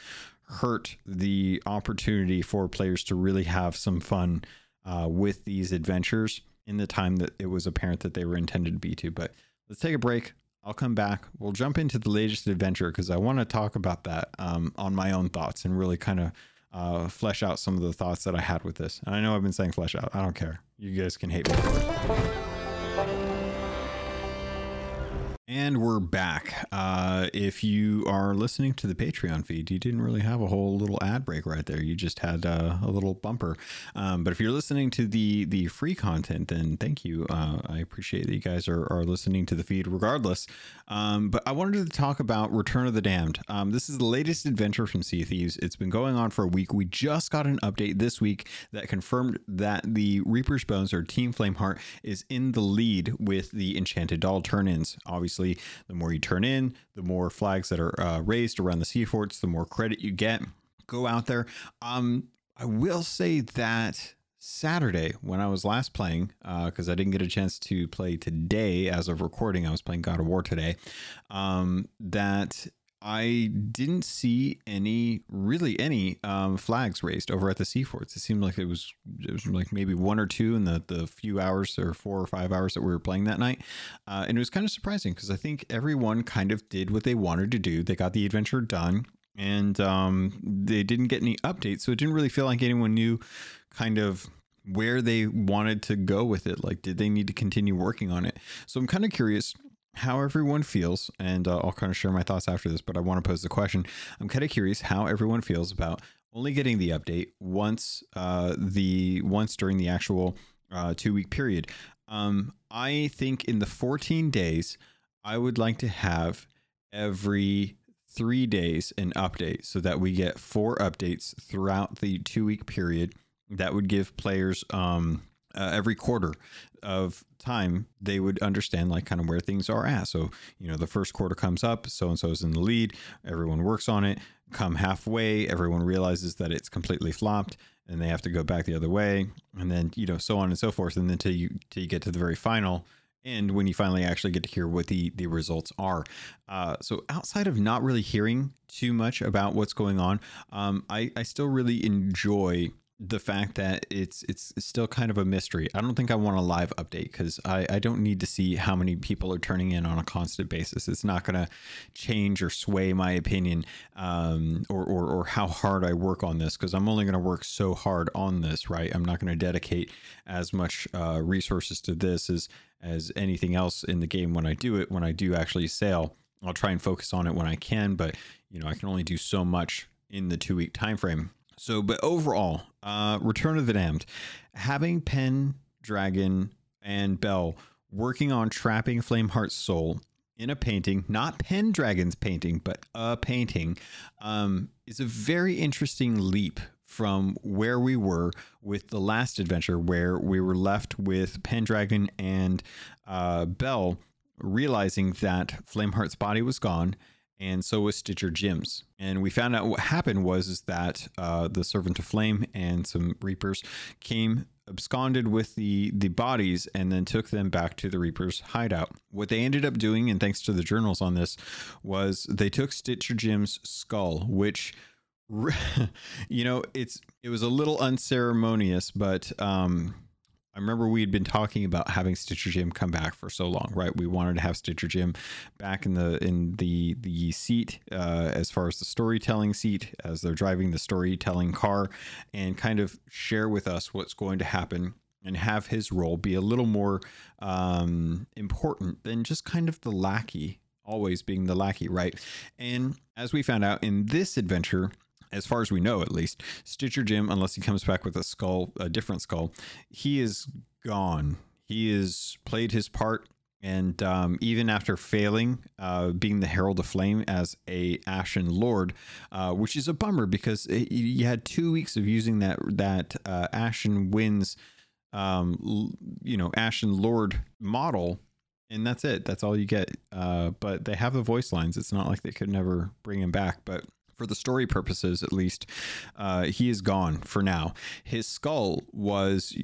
hurt the opportunity for players to really have some fun uh, with these adventures in the time that it was apparent that they were intended to be to. But let's take a break. I'll come back. We'll jump into the latest adventure because I want to talk about that um, on my own thoughts and really kind of uh, flesh out some of the thoughts that I had with this. And I know I've been saying flesh out. I don't care. You guys can hate me. And we're back. Uh, if you are listening to the Patreon feed, you didn't really have a whole little ad break right there. You just had uh, a little bumper. Um, but if you're listening to the the free content, then thank you. Uh, I appreciate that you guys are, are listening to the feed regardless. Um, but I wanted to talk about Return of the Damned. Um, this is the latest adventure from Sea Thieves. It's been going on for a week. We just got an update this week that confirmed that the Reaper's Bones or Team Flameheart is in the lead with the Enchanted Doll turn ins. Obviously, the more you turn in, the more flags that are uh, raised around the sea forts, the more credit you get. Go out there. Um, I will say that Saturday when I was last playing, because uh, I didn't get a chance to play today as of recording, I was playing God of War today. Um, that I didn't see any, really any um, flags raised over at the sea forts. It seemed like it was it was like maybe one or two in the the few hours or four or five hours that we were playing that night, uh, and it was kind of surprising because I think everyone kind of did what they wanted to do. They got the adventure done, and um, they didn't get any updates, so it didn't really feel like anyone knew kind of where they wanted to go with it. Like, did they need to continue working on it? So I'm kind of curious how everyone feels, and uh, I'll kind of share my thoughts after this, but I want to pose the question. I'm kind of curious how everyone feels about only getting the update once uh, the once during the actual uh, two week period. Um, I think in the 14 days, I would like to have every three days an update so that we get four updates throughout the two week period. That would give players um, uh, every quarter of time they would understand like kind of where things are at. So you know the first quarter comes up so and so is in the lead everyone works on it. Come halfway everyone realizes that it's completely flopped and they have to go back the other way and then you know so on and so forth and then till you till you get to the very final and when you finally actually get to hear what the the results are. Uh, so outside of not really hearing too much about what's going on um, I, I still really enjoy the fact that it's it's still kind of a mystery. I don't think I want a live update because I, I don't need to see how many people are turning in on a constant basis. It's not going to change or sway my opinion um, or, or, or how hard I work on this because I'm only going to work so hard on this, right? I'm not going to dedicate as much uh, resources to this as as anything else in the game when I do it. When I do actually sail, I'll try and focus on it when I can, but you know I can only do so much in the two week time frame. So, but overall, uh, Return of the Damned, having Pen, Dragon, and Belle working on trapping Flameheart's soul in a painting, not Pendragon's painting, but a painting, um, is a very interesting leap from where we were with the last adventure, where we were left with Pendragon and uh, Belle realizing that Flameheart's body was gone and so was Stitcher Jim's. And we found out what happened was is that uh, the Servant of Flame and some Reapers came absconded with the the bodies and then took them back to the Reaper's hideout. What they ended up doing, and thanks to the journals on this, was they took Stitcher Jim's skull, which you know it's it was a little unceremonious, but um, I remember we had been talking about having Stitcher Jim come back for so long, right? We wanted to have Stitcher Jim back in the in the the seat uh, as far as the storytelling seat as they're driving the storytelling car, and kind of share with us what's going to happen and have his role be a little more um, important than just kind of the lackey, always being the lackey, right? And as we found out in this adventure, as far as we know, at least, Stitcher Jim, unless he comes back with a skull, a different skull, he is gone. He has played his part, and um, even after failing, uh, being the Herald of Flame as a Ashen Lord, uh, which is a bummer because it, you had two weeks of using that that uh, Ashen Winds, um, you know, Ashen Lord model and that's it. That's all you get. Uh, but they have the voice lines. It's not like they could never bring him back. But for the story purposes at least, uh, he is gone for now. His skull was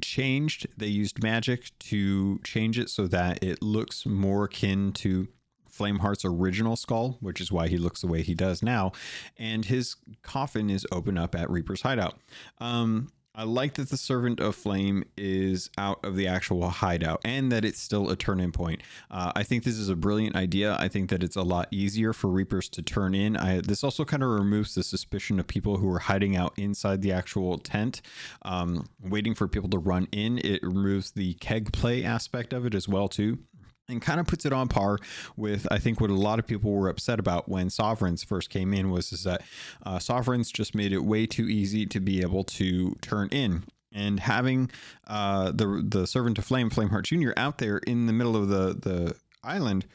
changed. They used magic to change it so that it looks more akin to Flameheart's original skull, which is why he looks the way he does now. And his coffin is open up at Reaper's hideout. Um, I like that the Servant of Flame is out of the actual hideout and that it's still a turn in point. Uh, I think this is a brilliant idea. I think that it's a lot easier for Reapers to turn in. I, this also kind of removes the suspicion of people who are hiding out inside the actual tent, um, waiting for people to run in. It removes the keg play aspect of it as well, too and kind of puts it on par with I think what a lot of people were upset about when sovereigns first came in was is that uh, sovereigns just made it way too easy to be able to turn in and having uh, the the servant of flame flameheart jr out there in the middle of the the island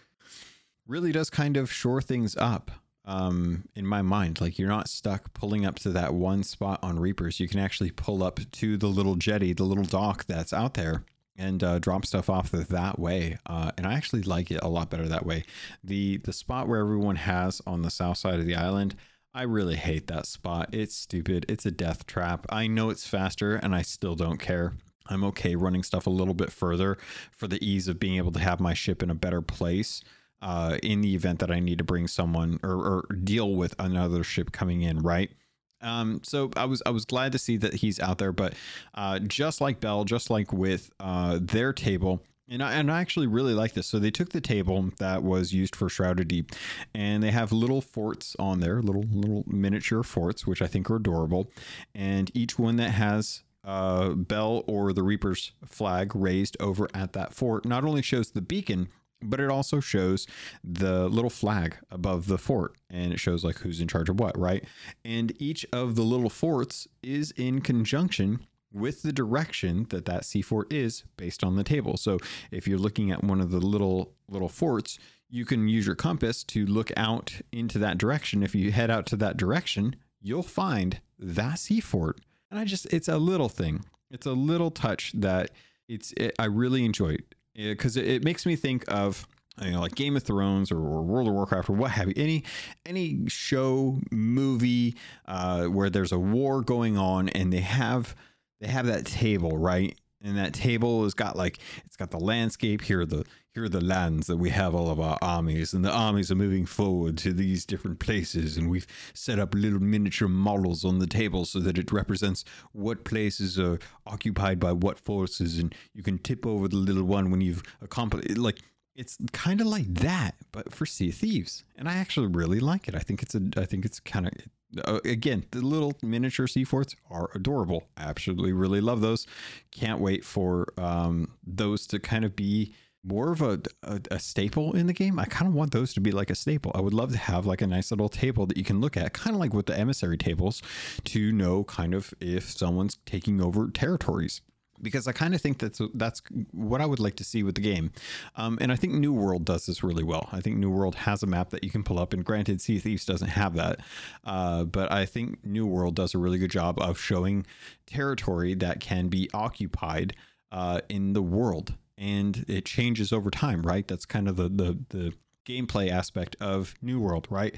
really does kind of shore things up um, in my mind. Like you're not stuck pulling up to that one spot on Reapers. You can actually pull up to the little jetty, the little dock that's out there, and uh, drop stuff off that way. Uh, and I actually like it a lot better that way. The the spot where everyone has on the south side of the island, I really hate that spot. It's stupid. It's a death trap. I know it's faster, and I still don't care. I'm okay running stuff a little bit further for the ease of being able to have my ship in a better place. Uh, in the event that I need to bring someone or, or deal with another ship coming in, right? Um, so I was I was glad to see that he's out there, but uh, just like Belle, just like with uh, their table, and I, and I actually really like this. So they took the table that was used for Shrouded Deep, and they have little forts on there, little little miniature forts, which I think are adorable, and each one that has uh, Belle or the Reaper's flag raised over at that fort not only shows the beacon but it also shows the little flag above the fort and it shows like who's in charge of what, right? And each of the little forts is in conjunction with the direction that that sea fort is based on the table. So if you're looking at one of the little little forts, you can use your compass to look out into that direction. If you head out to that direction, you'll find that sea fort. And I just it's a little thing. It's a little touch that it's it, I really enjoy because it, it, makes me think of you know like Game of Thrones or, or, World of Warcraft or what have you. Any any show movie uh, where there's a war going on and they have they have that table right and that table has got like it's got the landscape here the here are the lands that we have all of our armies and the armies are moving forward to these different places and we've set up little miniature models on the table so that it represents what places are occupied by what forces and you can tip over the little one when you've accomplished like it's kind of like that but for sea thieves and i actually really like it i think it's a i think it's kind of uh, again, the little miniature sea forts are adorable. Absolutely really love those. Can't wait for um, those to kind of be more of a, a, a, staple in the game. I kind of want those to be like a staple. I would love to have like a nice little table that you can look at, kind of like with the emissary tables, to know kind of if someone's taking over territories because I kind of think that's that's what I would like to see with the game. Um, and I think New World does this really well. I think New World has a map that you can pull up, and granted, Sea Thieves doesn't have that, uh, but I think New World does a really good job of showing territory that can be occupied uh, in the world, and it changes over time. Right? That's kind of the the the gameplay aspect of New World, right?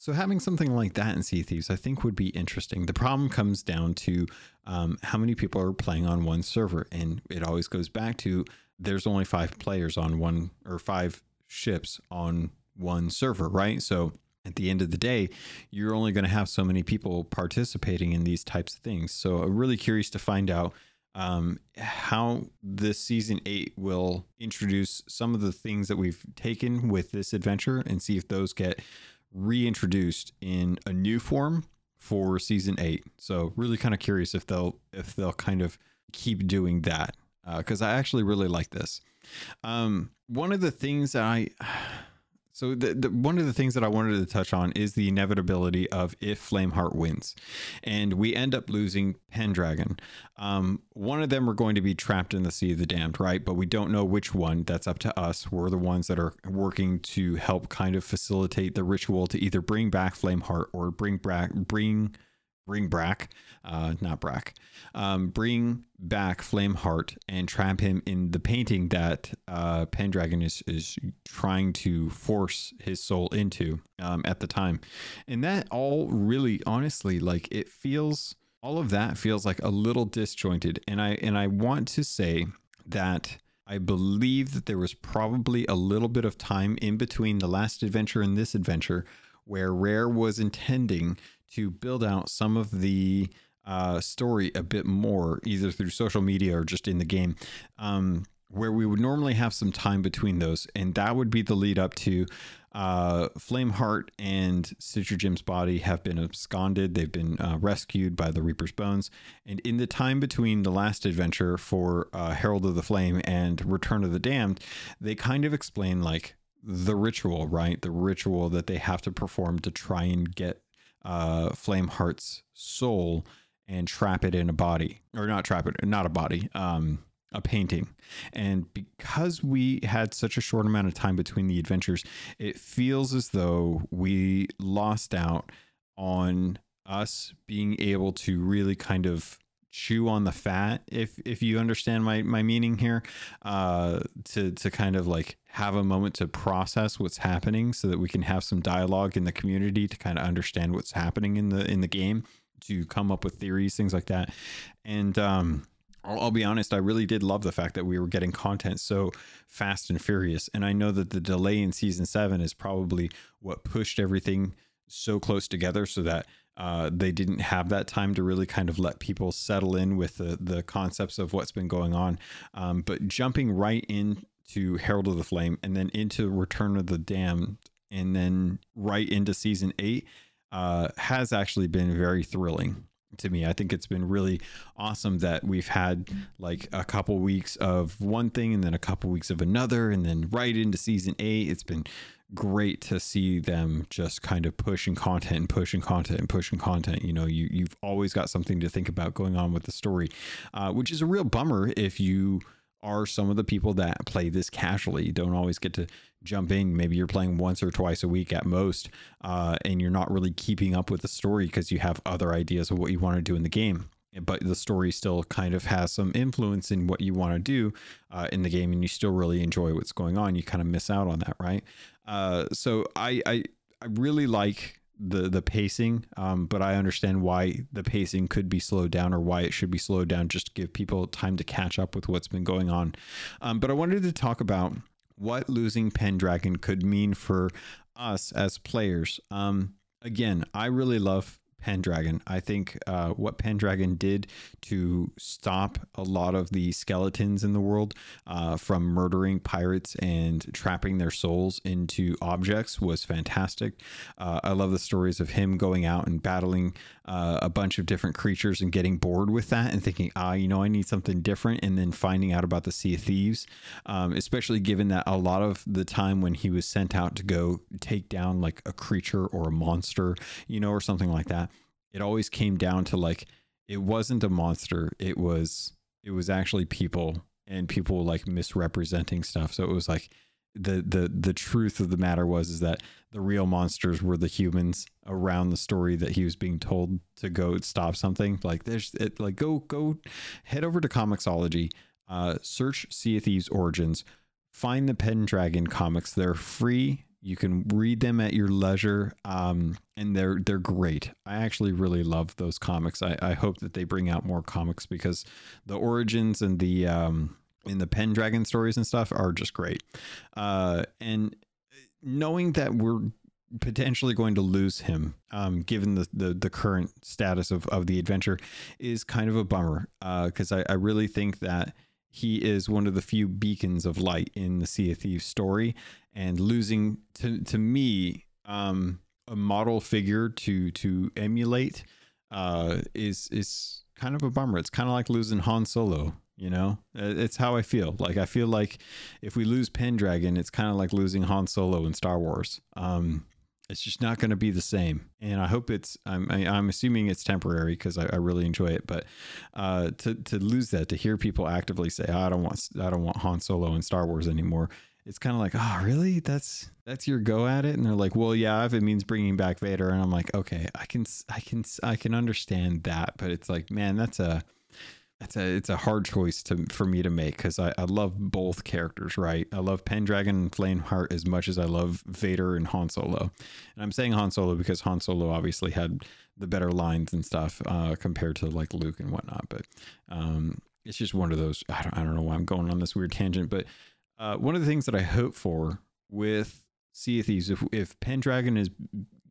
So having something like that in Sea Thieves, I think would be interesting. The problem comes down to um, how many people are playing on one server, and it always goes back to there's only five players on one or five ships on one server, right? So at the end of the day, you're only going to have so many people participating in these types of things. So I'm really curious to find out um, how this season eight will introduce some of the things that we've taken with this adventure and see if those get reintroduced in a new form for season eight. So really kind of curious if they'll if they'll kind of keep doing that because uh, I actually really like this. Um, one of the things that I so the, the, one of the things that I wanted to touch on is the inevitability of if Flameheart wins, and we end up losing Pendragon. Um, one of them are going to be trapped in the Sea of the Damned, right? But we don't know which one. That's up to us. We're the ones that are working to help kind of facilitate the ritual to either bring back Flameheart or bring back bring bring Brack, uh, not Brack, um, bring back Flameheart and trap him in the painting that uh, Pendragon is is trying to force his soul into um, at the time, and that all really, honestly, like it feels. All of that feels like a little disjointed, and I and I want to say that I believe that there was probably a little bit of time in between the last adventure and this adventure where Rare was intending to build out some of the uh, story a bit more, either through social media or just in the game, um, where we would normally have some time between those. And that would be the lead up to uh, Flameheart and Stitcher Jim's body have been absconded. They've been uh, rescued by the Reaper's Bones. And in the time between the last adventure for uh, Herald of the Flame and Return of the Damned, they kind of explain like the ritual, right? The ritual that they have to perform to try and get uh, Flameheart's soul and trap it in a body, or not trap it, not a body, um, a painting. And because we had such a short amount of time between the adventures, it feels as though we lost out on us being able to really kind of chew on the fat if if you understand my my meaning here uh to to kind of like have a moment to process what's happening so that we can have some dialogue in the community to kind of understand what's happening in the in the game to come up with theories things like that and um I'll, be honest, I really did love the fact that we were getting content so fast and furious. And I know that the delay in season seven is probably what pushed everything so close together so that uh, they didn't have that time to really kind of let people settle in with the, the concepts of what's been going on. Um, but jumping right into Herald of the Flame and then into Return of the Damned and then right into season eight uh, has actually been very thrilling to me. I think it's been really awesome that we've had like a couple weeks of one thing and then a couple weeks of another and then right into season 8. It's been great to see them just kind of pushing content and pushing content and pushing content. You know, you you've always got something to think about going on with the story, uh, which is a real bummer if you are some of the people that play this casually. You don't always get to jump in. Maybe you're playing once or twice a week at most, uh, and you're not really keeping up with the story because you have other ideas of what you want to do in the game but the story still kind of has some influence in what you want to do uh, in the game and you still really enjoy what's going on you kind of miss out on that right uh, so I, I I really like the the pacing, um, but I understand why the pacing could be slowed down or why it should be slowed down just to give people time to catch up with what's been going on. Um, but I wanted to talk about what losing Pendragon could mean for us as players. Um, again, I really love Pendragon. I think uh, what Pendragon did to stop a lot of the skeletons in the world uh, from murdering pirates and trapping their souls into objects was fantastic. Uh, I love the stories of him going out and battling uh, a bunch of different creatures and getting bored with that and thinking, ah, you know, I need something different, and then finding out about the Sea of Thieves, um, especially given that a lot of the time when he was sent out to go take down like a creature or a monster, you know, or something like that it always came down to like it wasn't a monster it was it was actually people and people like misrepresenting stuff. So it was like the the the truth of the matter was is that the real monsters were the humans around the story that he was being told to go stop something like there's it like go go head over to Comixology uh search sea thieves origins find the pendragon comics they're free You can read them at your leisure, um, and they're they're great. I actually really love those comics. I, I hope that they bring out more comics because the origins and the um, in the Pendragon stories and stuff are just great. Uh, and knowing that we're potentially going to lose him, um, given the, the, the current status of, of the adventure, is kind of a bummer. Because uh, I, I really think that he is one of the few beacons of light in the Sea of Thieves story, and losing to to me um, a model figure to to emulate uh, is is kind of a bummer. It's kind of like losing Han Solo. You know, it's how I feel. Like I feel like if we lose Pendragon, it's kind of like losing Han Solo in Star Wars. Um, it's just not going to be the same. And I hope it's. I'm. I'm assuming it's temporary because I, I, really enjoy it. But uh, to to lose that, to hear people actively say, oh, "I don't want. I don't want Han Solo in Star Wars anymore." It's kind of like, "Oh, really? That's that's your go at it?" And they're like, "Well, yeah, if it means bringing back Vader." And I'm like, "Okay, I can. I can. I can understand that." But it's like, man, that's a it's a it's a hard choice to for me to make because I, I love both characters, right? I love Pendragon and Flameheart as much as I love Vader and Han Solo. And I'm saying Han Solo because Han Solo obviously had the better lines and stuff uh, compared to like Luke and whatnot. But um, it's just one of those. I don't I don't know why I'm going on this weird tangent, but uh, one of the things that I hope for with Sea of Thieves, if if Pendragon is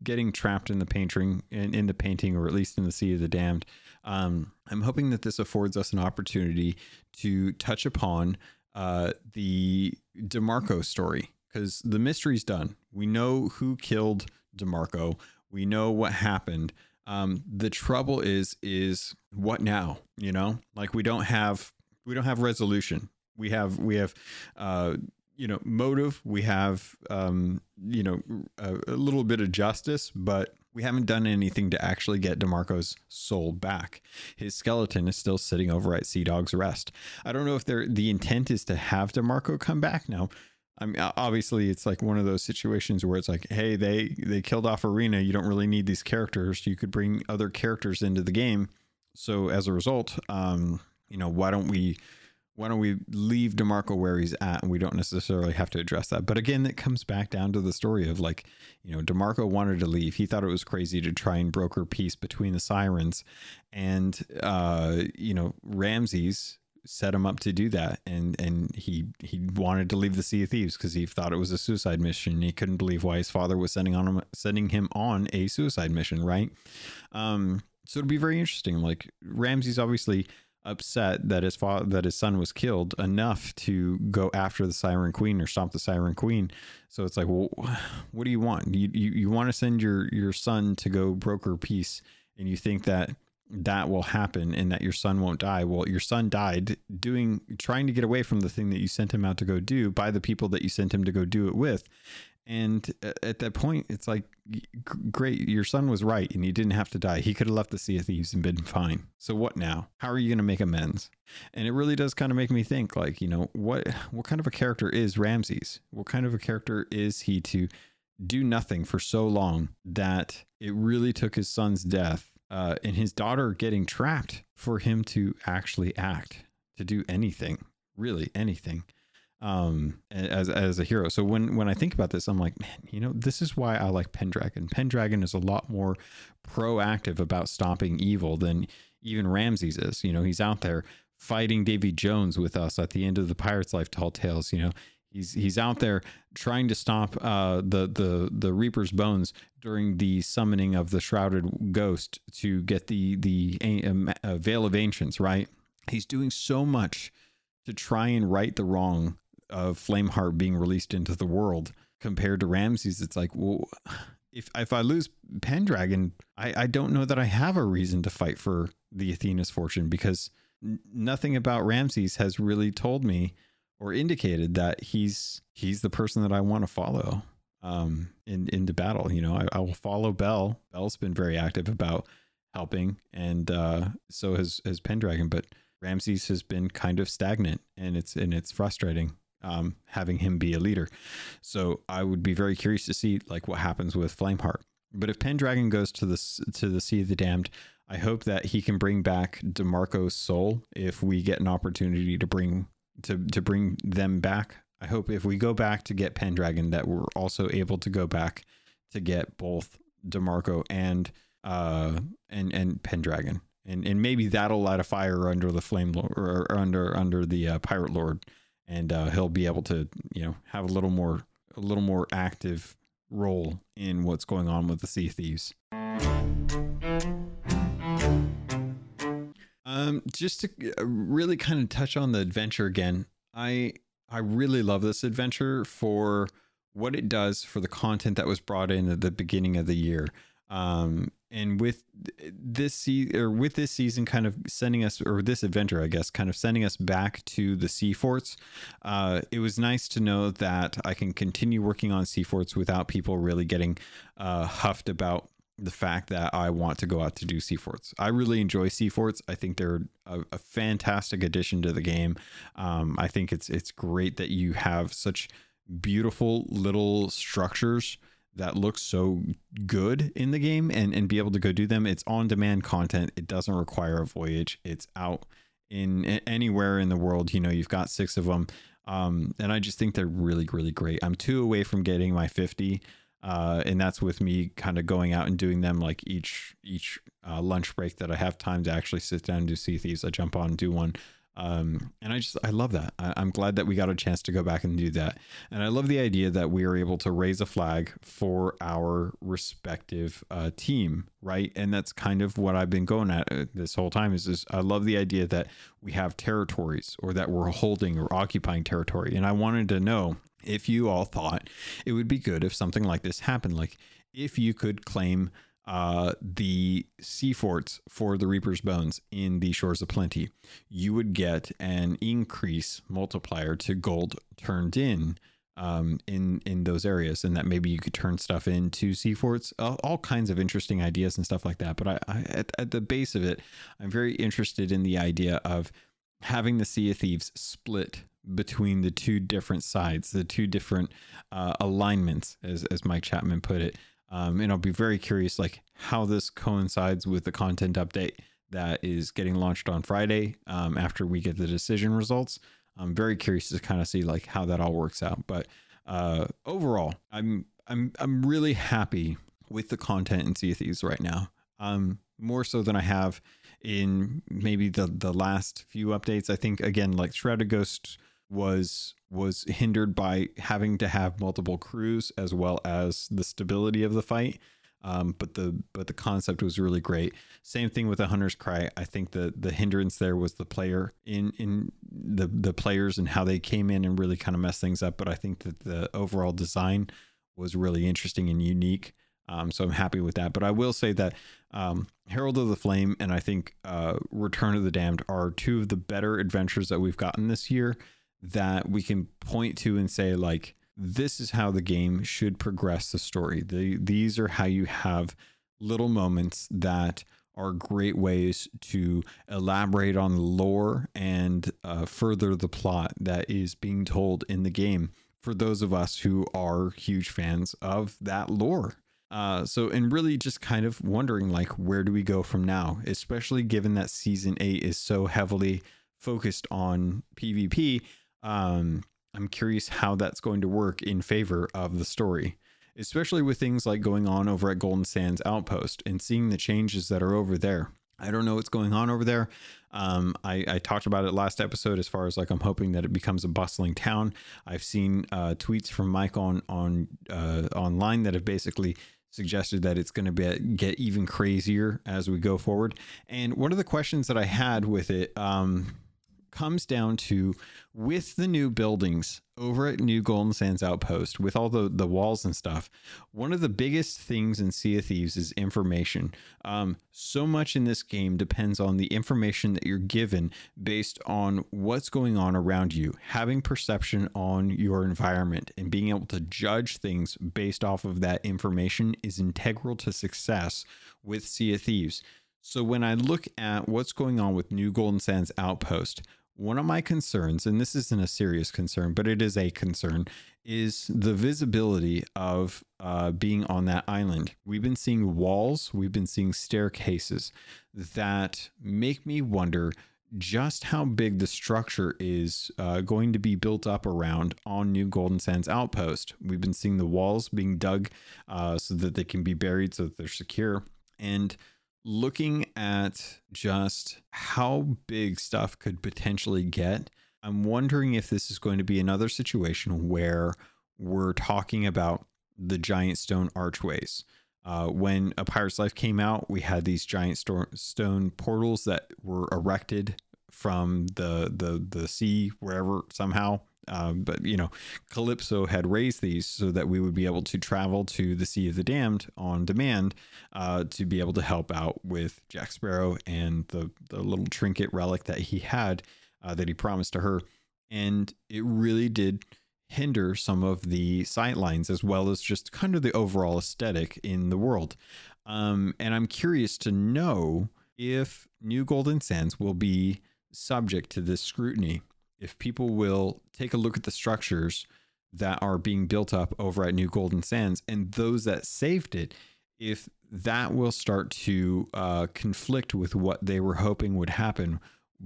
getting trapped in the painting in, in the painting or at least in the Sea of the Damned um, I'm hoping that this affords us an opportunity to touch upon uh, the DeMarco story because the mystery's done. We know who killed DeMarco. We know what happened. Um, the trouble is, is what now? You know, like we don't have, we don't have resolution. We have, we have, uh, you know, motive. We have, um, you know, a, a little bit of justice, but we haven't done anything to actually get DeMarco's soul back. His skeleton is still sitting over at Sea Dog's Rest. I don't know if the intent is to have DeMarco come back now. I mean, obviously, it's like one of those situations where it's like, hey, they they killed off Arena. You don't really need these characters. You could bring other characters into the game. So as a result, um, you know, why don't we why don't we leave DeMarco where he's at and we don't necessarily have to address that. But again, it comes back down to the story of like, you know, DeMarco wanted to leave. He thought it was crazy to try and broker peace between the sirens. And uh, you know, Ramsey set him up to do that and and he he wanted to leave the Sea of Thieves because he thought it was a suicide mission. He couldn't believe why his father was sending on him sending him on a suicide mission, right? Um so it'll be very interesting. Like Ramsey obviously upset that his father that his son was killed enough to go after the Siren Queen or stop the Siren Queen. So it's like, well, what do you want? You you, you want to send your your son to go broker peace, and you think that that will happen and that your son won't die. Well, your son died doing trying to get away from the thing that you sent him out to go do by the people that you sent him to go do it with. And at that point, it's like, great, your son was right and he didn't have to die. He could have left the Sea of Thieves and been fine. So what now? How are you going to make amends? And it really does kind of make me think like, you know, what what kind of a character is Ramsey? What kind of a character is he to do nothing for so long that it really took his son's death uh, and his daughter getting trapped for him to actually act, to do anything, really anything um as as a hero. So when when i think about this i'm like man you know this is why i like pendragon. Pendragon is a lot more proactive about stopping evil than even ramsey is. You know he's out there fighting davy jones with us at the end of the pirates life tall tales you know. He's he's out there trying to stop uh the the the reaper's bones during the summoning of the shrouded ghost to get the the uh, veil of ancients right? He's doing so much to try and right the wrong of Flameheart being released into the world compared to Ramsey. It's like, well, if if I lose Pendragon, I, I don't know that I have a reason to fight for the Athena's fortune because n- nothing about Ramsey has really told me or indicated that he's he's the person that I want to follow um in into battle. You know, I, I will follow Belle. Belle's been very active about helping, and uh, so has has Pendragon, but Ramsey has been kind of stagnant, and it's and it's frustrating um, having him be a leader. So I would be very curious to see like what happens with Flameheart. But if Pendragon goes to the to the Sea of the Damned, I hope that he can bring back DeMarco's soul if we get an opportunity to bring to to bring them back I hope if we go back to get Pendragon, that we're also able to go back to get both Demarco and uh and and Pendragon, and and maybe that'll light a fire under the Flame or under under the uh, Pirate Lord, and uh, he'll be able to you know have a little more a little more active role in what's going on with the Sea Thieves. Um, just to uh, really kind of touch on the adventure again, I I really love this adventure for what it does for the content that was brought in at the beginning of the year. Um, and with this se- or with this season kind of sending us or this adventure i guess kind of sending us back to the sea forts uh, it was nice to know that i can continue working on sea forts without people really getting uh, huffed about the fact that i want to go out to do sea forts. I really enjoy sea forts. I think they're a, a fantastic addition to the game. Um, i think it's it's great that you have such beautiful little structures that looks so good in the game and, and be able to go do them. It's on demand content. It doesn't require a voyage. It's out in anywhere in the world. You know, you've got six of them. Um, and I just think they're really, really great. I'm two away from getting my 50. Uh, and that's with me kind of going out and doing them like each each uh, lunch break that I have time to actually sit down and do Sea Thieves. I jump on and do one. Um, and I just I love that. I, am glad that we got a chance to go back and do that. And I love the idea that we are able to raise a flag for our respective uh, team, right? And that's kind of what I've been going at uh, this whole time. Is, is I love the idea that we have territories or that we're holding or occupying territory. And I wanted to know if you all thought it would be good if something like this happened, like if you could claim uh, the sea forts for the Reaper's Bones in the Shores of Plenty, you would get an increase multiplier to gold turned in um, in in those areas, and that maybe you could turn stuff into sea forts. All, all kinds of interesting ideas and stuff like that. But I, I at, at the base of it, I'm very interested in the idea of having the Sea of Thieves split between the two different sides, the two different uh, alignments, as as Mike Chapman put it. Um, and I'll be very curious, like how this coincides with the content update that is getting launched on Friday um, after we get the decision results. I'm very curious to kind of see like how that all works out. But uh, overall, I'm I'm I'm really happy with the content in Sea of Thieves right now. Um, more so than I have in maybe the the last few updates. I think again, like Shrouded Ghost was was hindered by having to have multiple crews as well as the stability of the fight. Um, but the but the concept was really great. Same thing with the Hunter's Cry. I think the the hindrance there was the player in in the the players and how they came in and really kind of messed things up. But I think that the overall design was really interesting and unique. Um, so I'm happy with that. But I will say that um, Herald of the Flame and I think uh, Return of the Damned are two of the better adventures that we've gotten this year that we can point to and say like this is how the game should progress the story. The, these are how you have little moments that are great ways to elaborate on the lore and uh, further the plot that is being told in the game for those of us who are huge fans of that lore. Uh, so, and really just kind of wondering, like, where do we go from now? Especially given that season eight is so heavily focused on PvP um, I'm curious how that's going to work in favor of the story, especially with things like going on over at Golden Sands Outpost and seeing the changes that are over there. I don't know what's going on over there. Um, I, I, talked about it last episode as far as like I'm hoping that it becomes a bustling town. I've seen uh, tweets from Mike on on uh, online that have basically suggested that it's going to be get even crazier as we go forward. And one of the questions that I had with it, um, comes down to with the new buildings over at New Golden Sands Outpost, with all the, the walls and stuff, one of the biggest things in Sea of Thieves is information. Um, so much in this game depends on the information that you're given based on what's going on around you, having perception on your environment, and being able to judge things based off of that information is integral to success with Sea of Thieves. So when I look at what's going on with New Golden Sands Outpost, one of my concerns, and this isn't a serious concern, but it is a concern, is the visibility of uh, being on that island. We've been seeing walls, we've been seeing staircases that make me wonder just how big the structure is uh, going to be built up around on New Golden Sands Outpost. We've been seeing the walls being dug uh, so that they can be buried so that they're secure. And looking at just how big stuff could potentially get, I'm wondering if this is going to be another situation where we're talking about the giant stone archways. Uh, when A Pirate's Life came out, we had these giant sto- stone portals that were erected from the the the sea wherever somehow. Um, but you know, Calypso had raised these so that we would be able to travel to the Sea of the Damned on demand uh, to be able to help out with Jack Sparrow and the the little trinket relic that he had uh, that he promised to her, and it really did hinder some of the sightlines as well as just kind of the overall aesthetic in the world. Um, and I'm curious to know if New Golden Sands will be subject to this scrutiny. If people will take a look at the structures that are being built up over at New Golden Sands and those that saved it, if that will start to uh, conflict with what they were hoping would happen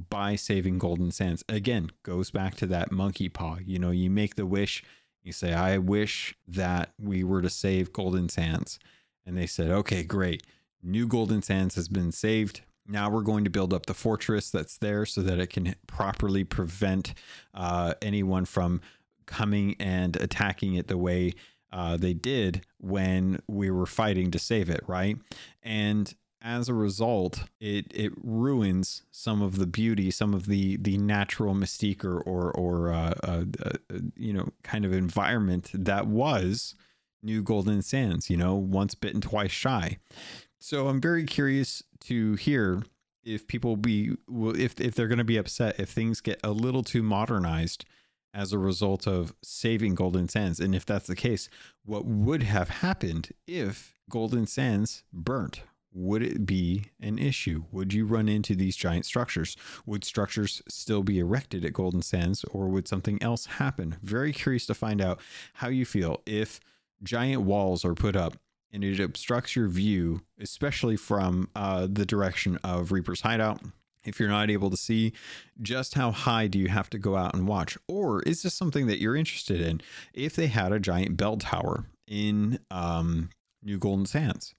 by saving Golden Sands. Again, goes back to that monkey paw. You know, you make the wish, you say, I wish that we were to save Golden Sands. And they said, okay, great. New Golden Sands has been saved. Now we're going to build up the fortress that's there so that it can properly prevent uh, anyone from coming and attacking it the way uh, they did when we were fighting to save it, right? And as a result, it it ruins some of the beauty, some of the the natural mystique or or, or uh, uh, uh, you know kind of environment that was New Golden Sands. You know, once bitten, twice shy. So I'm very curious to hear if people be if if they're going to be upset if things get a little too modernized as a result of saving Golden Sands, and if that's the case, what would have happened if Golden Sands burnt would it be an issue? Would you run into these giant structures? Would structures still be erected at Golden Sands or would something else happen? Very curious to find out how you feel if giant walls are put up and it obstructs your view, especially from uh, the direction of Reaper's Hideout. If you're not able to see, just how high do you have to go out and watch? Or is this something that you're interested in? If they had a giant bell tower in um, New Golden Sands,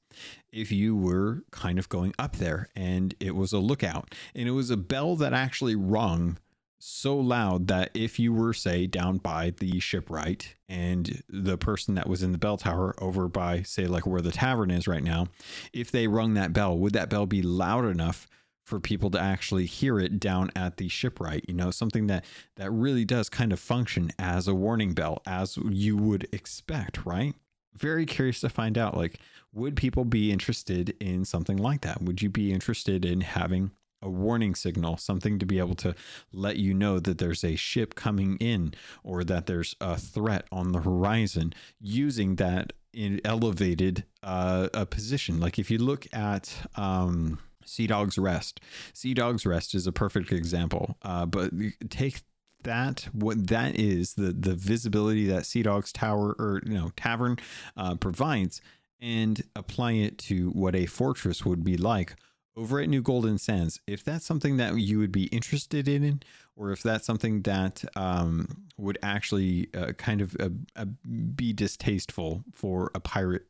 if you were kind of going up there and it was a lookout and it was a bell that actually rung so loud that if you were say down by the shipwright and the person that was in the bell tower over by say like where the tavern is right now if they rung that bell would that bell be loud enough for people to actually hear it down at the shipwright you know something that that really does kind of function as a warning bell as you would expect right very curious to find out like would people be interested in something like that? Would you be interested in having a warning signal, something to be able to let you know that there's a ship coming in or that there's a threat on the horizon using that in elevated uh, a position. Like if you look at um, Sea Dog's Rest, Sea Dog's Rest is a perfect example. Uh, but take that what that is the the visibility that Sea Dog's Tower or you know tavern uh, provides and apply it to what a fortress would be like over at New Golden Sands. If that's something that you would be interested in, or if that's something that um, would actually uh, kind of uh, uh, be distasteful for a pirate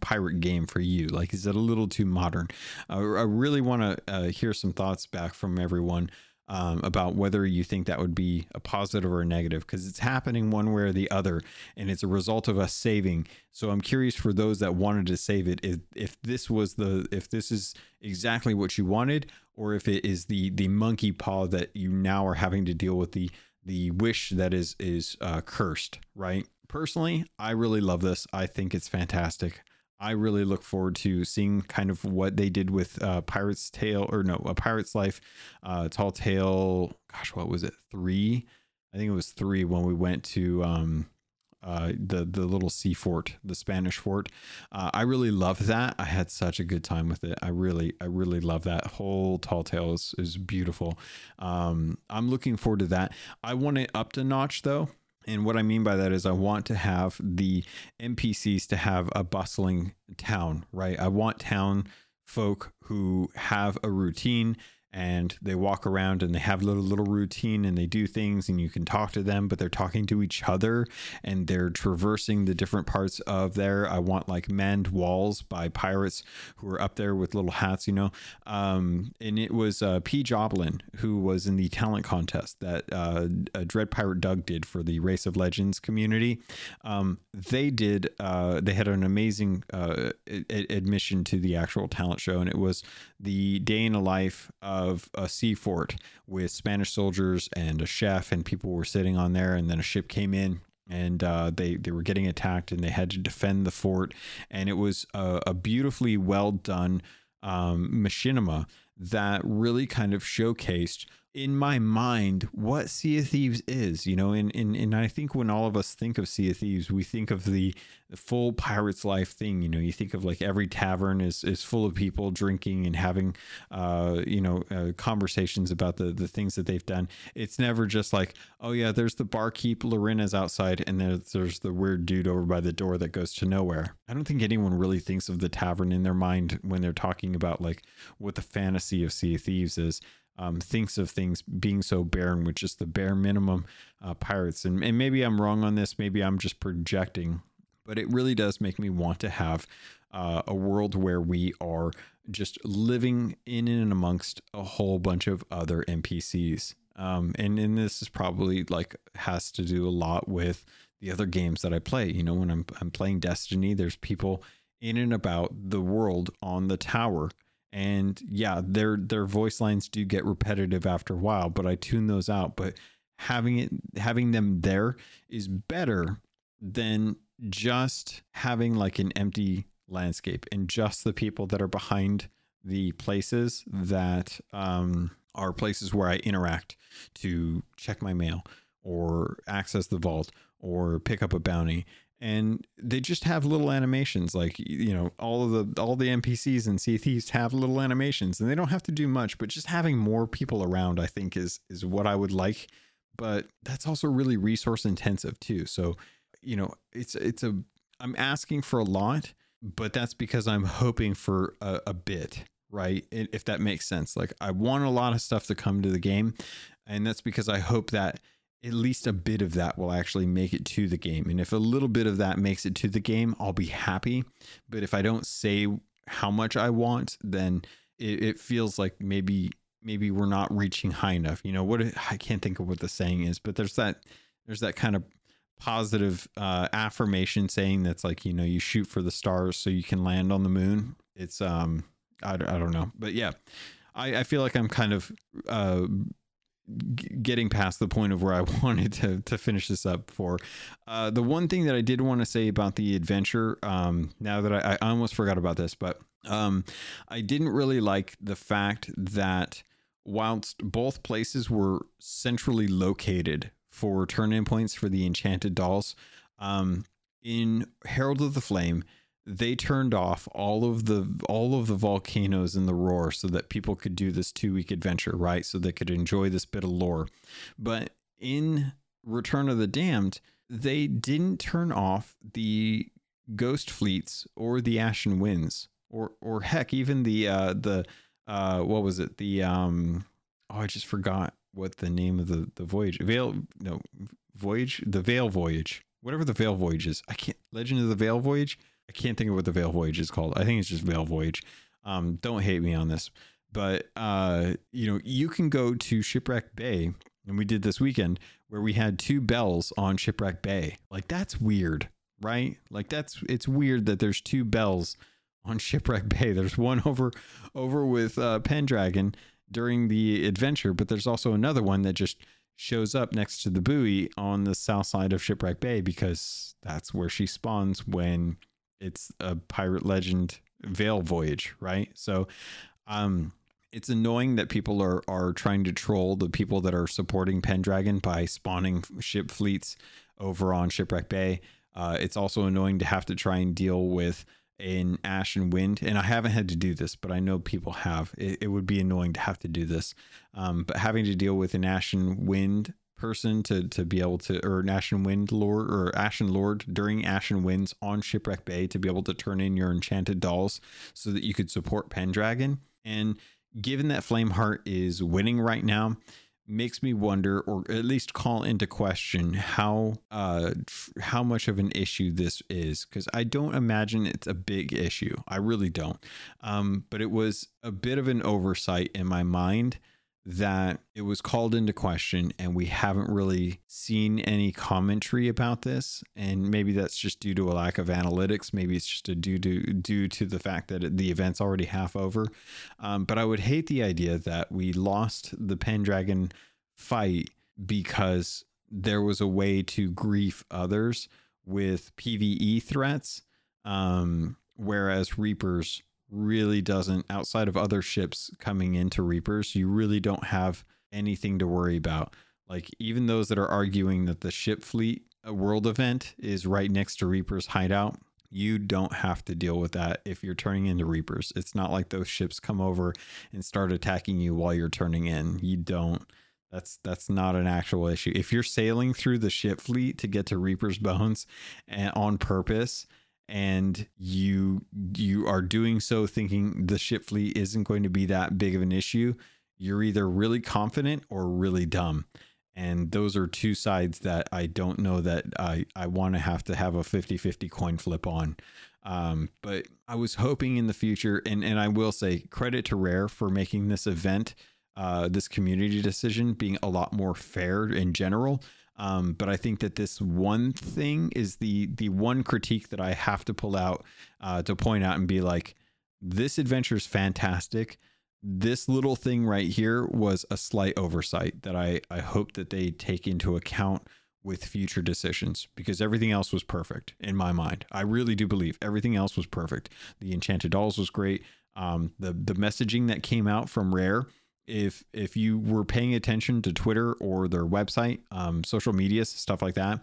pirate game for you like is it a little too modern uh, i really want to hear some thoughts back from everyone um, about whether you think that would be a positive or a negative because it's happening one way or the other and it's a result of us saving. So i'm curious for those that wanted to save it if, if this was the if this is exactly what you wanted or if it is the the monkey paw that you now are having to deal with the the wish that is is uh, cursed right? Personally i really love this. I think it's fantastic I really look forward to seeing kind of what they did with uh, Pirate's Tale, or no, A Pirate's Life, uh, Tall Tale. Gosh, what was it? Three? I think it was three when we went to um, uh, the the little sea fort, the Spanish fort. Uh, I really love that. I had such a good time with it. I really, I really love that whole Tall Tale is, is beautiful. Um, I'm looking forward to that. I want it up to notch though. And what I mean by that is, I want to have the NPCs to have a bustling town, right? I want town folk who have a routine and they walk around and they have little little routine and they do things and you can talk to them but they're talking to each other and they're traversing the different parts of there. I want like manned walls by pirates who are up there with little hats you know? Um, and it was uh, p. Joblin who was in the talent contest that uh, dread pirate doug did for the race of legends community. Um, they did uh, they had an amazing uh, admission to the actual talent show and it was the day in a life of a sea fort with Spanish soldiers and a chef, and people were sitting on there. And then a ship came in and uh, they they were getting attacked and they had to defend the fort and it was a, a beautifully well done um, machinima that really kind of showcased in my mind what Sea of Thieves is, you know, and, and, and I think when all of us think of Sea of Thieves, we think of the, full pirate's life thing. You know, you think of like every tavern is, is full of people drinking and having, uh, you know, uh, conversations about the, the things that they've done. It's never just like, oh yeah, there's the barkeep, Lorena's outside, and there's, there's the weird dude over by the door that goes to nowhere. I don't think anyone really thinks of the tavern in their mind when they're talking about like what the fantasy of Sea of Thieves is um, thinks of things being so barren with just the bare minimum uh, pirates. And, and maybe I'm wrong on this. Maybe I'm just projecting, but it really does make me want to have uh, a world where we are just living in and amongst a whole bunch of other NPCs. Um, and, and this is probably like has to do a lot with the other games that I play. You know, when I'm, I'm playing Destiny, there's people in and about the world on the tower and yeah their their voice lines do get repetitive after a while but i tune those out. But having it having them there is better than just having like an empty landscape and just the people that are behind the places that um, are places where I interact to check my mail or access the vault or pick up a bounty and they just have little animations like you know all of the all the npcs and sea have little animations and they don't have to do much but just having more people around i think is is what i would like but that's also really resource intensive too so you know it's it's a i'm asking for a lot but that's because i'm hoping for a, a bit right if that makes sense like i want a lot of stuff to come to the game and that's because i hope that at least a bit of that will actually make it to the game. And if a little bit of that makes it to the game, I'll be happy. But if I don't say how much I want, then it, it feels like maybe maybe we're not reaching high enough. You know what? I can't think of what the saying is, but there's that there's that kind of positive uh, affirmation saying that's like you know you shoot for the stars so you can land on the moon. It's um I, I don't know, but yeah. I, I feel like I'm kind of uh, getting past the point of where I wanted to to finish this up for. Uh, the one thing that I did want to say about the adventure, um, now that I, I almost forgot about this, but um, I didn't really like the fact that whilst both places were centrally located for turn in points for the enchanted dolls, um, in Herald of the Flame, they turned off all of the all of the volcanoes in the roar so that people could do this two week adventure right? So they could enjoy this bit of lore. But in return of the damned they didn't turn off the ghost fleets or the ashen winds or or heck even the uh the uh what was it? The um oh i just forgot what the name of the the voyage veil no voyage the veil voyage whatever the veil voyage is. I can't legend of the veil voyage I can't think of what the Veil Voyage is called. I think it's just Veil Voyage. Um, don't hate me on this, but uh, you know, you can go to Shipwreck Bay, and we did this weekend where we had two bells on Shipwreck Bay. Like that's weird, right? Like that's it's weird that there's two bells on Shipwreck Bay. There's one over over with uh, Pendragon during the adventure, but there's also another one that just shows up next to the buoy on the south side of Shipwreck Bay because that's where she spawns when it's a pirate legend veil voyage, right? So um it's annoying that people are are trying to troll the people that are supporting Pendragon by spawning ship fleets over on Shipwreck Bay. Uh, it's also annoying to have to try and deal with an Ashen Wind, and I haven't had to do this, but I know people have. It, it would be annoying to have to do this, um, but having to deal with an Ashen Wind person to to be able to or Ashen Wind Lord or Ashen Lord during Ashen Winds on Shipwreck Bay to be able to turn in your enchanted dolls so that you could support Pendragon. And given that Flameheart is winning right now, makes me wonder or at least call into question how uh how much of an issue this is. Because i don't imagine it's a big issue. I really don't. Um but it was a bit of an oversight in my mind that it was called into question and we haven't really seen any commentary about this. And maybe that's just due to a lack of analytics. Maybe it's just a due to due to the fact that the event's already half over. Um, but i would hate the idea that we lost the pendragon fight because there was a way to grief others with pve threats um, whereas reapers really doesn't outside of other ships coming into reapers you really don't have anything to worry about. Like even those that are arguing that the ship fleet uh, world event is right next to reapers hideout you don't have to deal with that if you're turning into reapers. It's not like those ships come over and start attacking you while you're turning in. You don't. That's that's not an actual issue. If you're sailing through the ship fleet to get to reaper's bones and on purpose and you you are doing so thinking the ship fleet isn't going to be that big of an issue you're either really confident or really dumb. And those are two sides that i don't know that i i want to have to have a 50-50 coin flip on. Um, but i was hoping in the future and and i will say credit to rare for making this event uh, this community decision being a lot more fair in general um, but I think that this one thing is the the one critique that I have to pull out uh, to point out and be like, this adventure is fantastic. This little thing right here was a slight oversight that I I hope that they take into account with future decisions because everything else was perfect in my mind. I really do believe everything else was perfect. The Enchanted Dolls was great. Um, the the messaging that came out from Rare if if you were paying attention to Twitter or their website, um, social media stuff like that,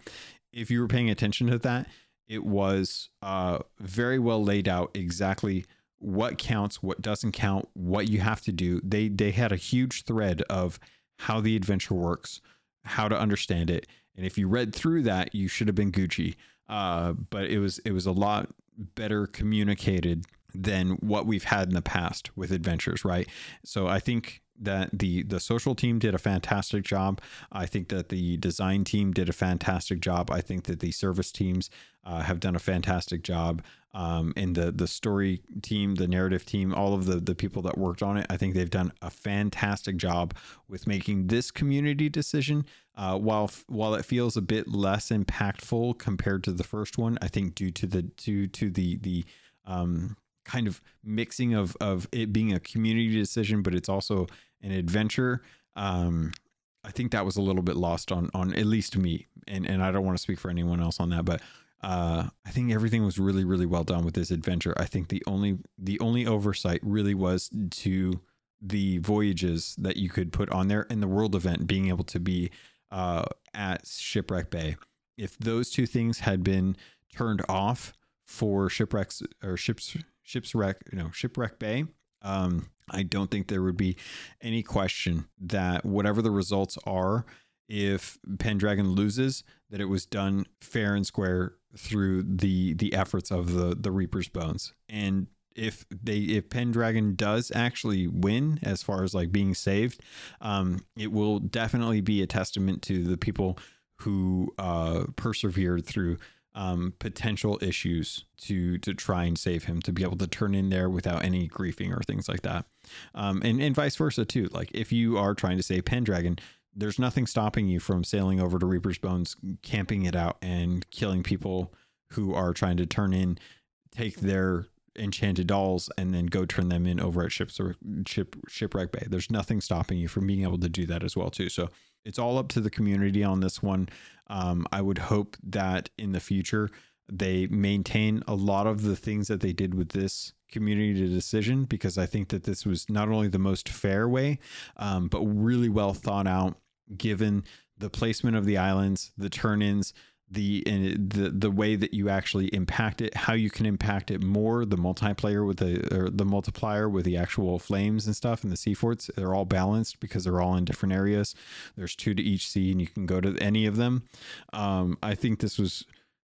if you were paying attention to that, it was uh, very well laid out exactly what counts, what doesn't count, what you have to do. They they had a huge thread of how the adventure works, how to understand it, and if you read through that, you should have been Gucci. Uh, but it was it was a lot better communicated than what we've had in the past with adventures, right? So I think that the the social team did a fantastic job. I think that the design team did a fantastic job. I think that the service teams uh, have done a fantastic job. Um, and the the story team, the narrative team, all of the the people that worked on it, I think they've done a fantastic job with making this community decision. Uh, while while it feels a bit less impactful compared to the first one, I think due to the due to the the um, kind of mixing of of it being a community decision, but it's also an adventure. Um, I think that was a little bit lost on on at least me, and and I don't want to speak for anyone else on that, but uh, I think everything was really really well done with this adventure. I think the only the only oversight really was to the voyages that you could put on there in the world event being able to be uh, at Shipwreck Bay. If those two things had been turned off for shipwrecks or ships shipwreck, you know, shipwreck bay. Um, I don't think there would be any question that whatever the results are, if Pendragon loses, that it was done fair and square through the the efforts of the the Reaper's Bones. And if they if Pendragon does actually win as far as like being saved, um, it will definitely be a testament to the people who uh, persevered through um, potential issues to to try and save him to be able to turn in there without any griefing or things like that. Um, and and vice versa too. Like if you are trying to save pendragon there's nothing stopping you from sailing over to reaper's bones camping it out and killing people who are trying to turn in take their enchanted dolls and then go turn them in over at ships ship shipwreck bay. There's nothing stopping you from being able to do that as well too. So it's all up to the community on this one. Um, I would hope that in the future they maintain a lot of the things that they did with this community decision because I think that this was not only the most fair way, um, but really well thought out given the placement of the islands, the turn ins, the the the way that you actually impact it, how you can impact it more, the multiplayer with the or the multiplier with the actual flames and stuff and the sea forts, they're all balanced because they're all in different areas. There's two to each sea, and you can go to any of them. Um, I think this was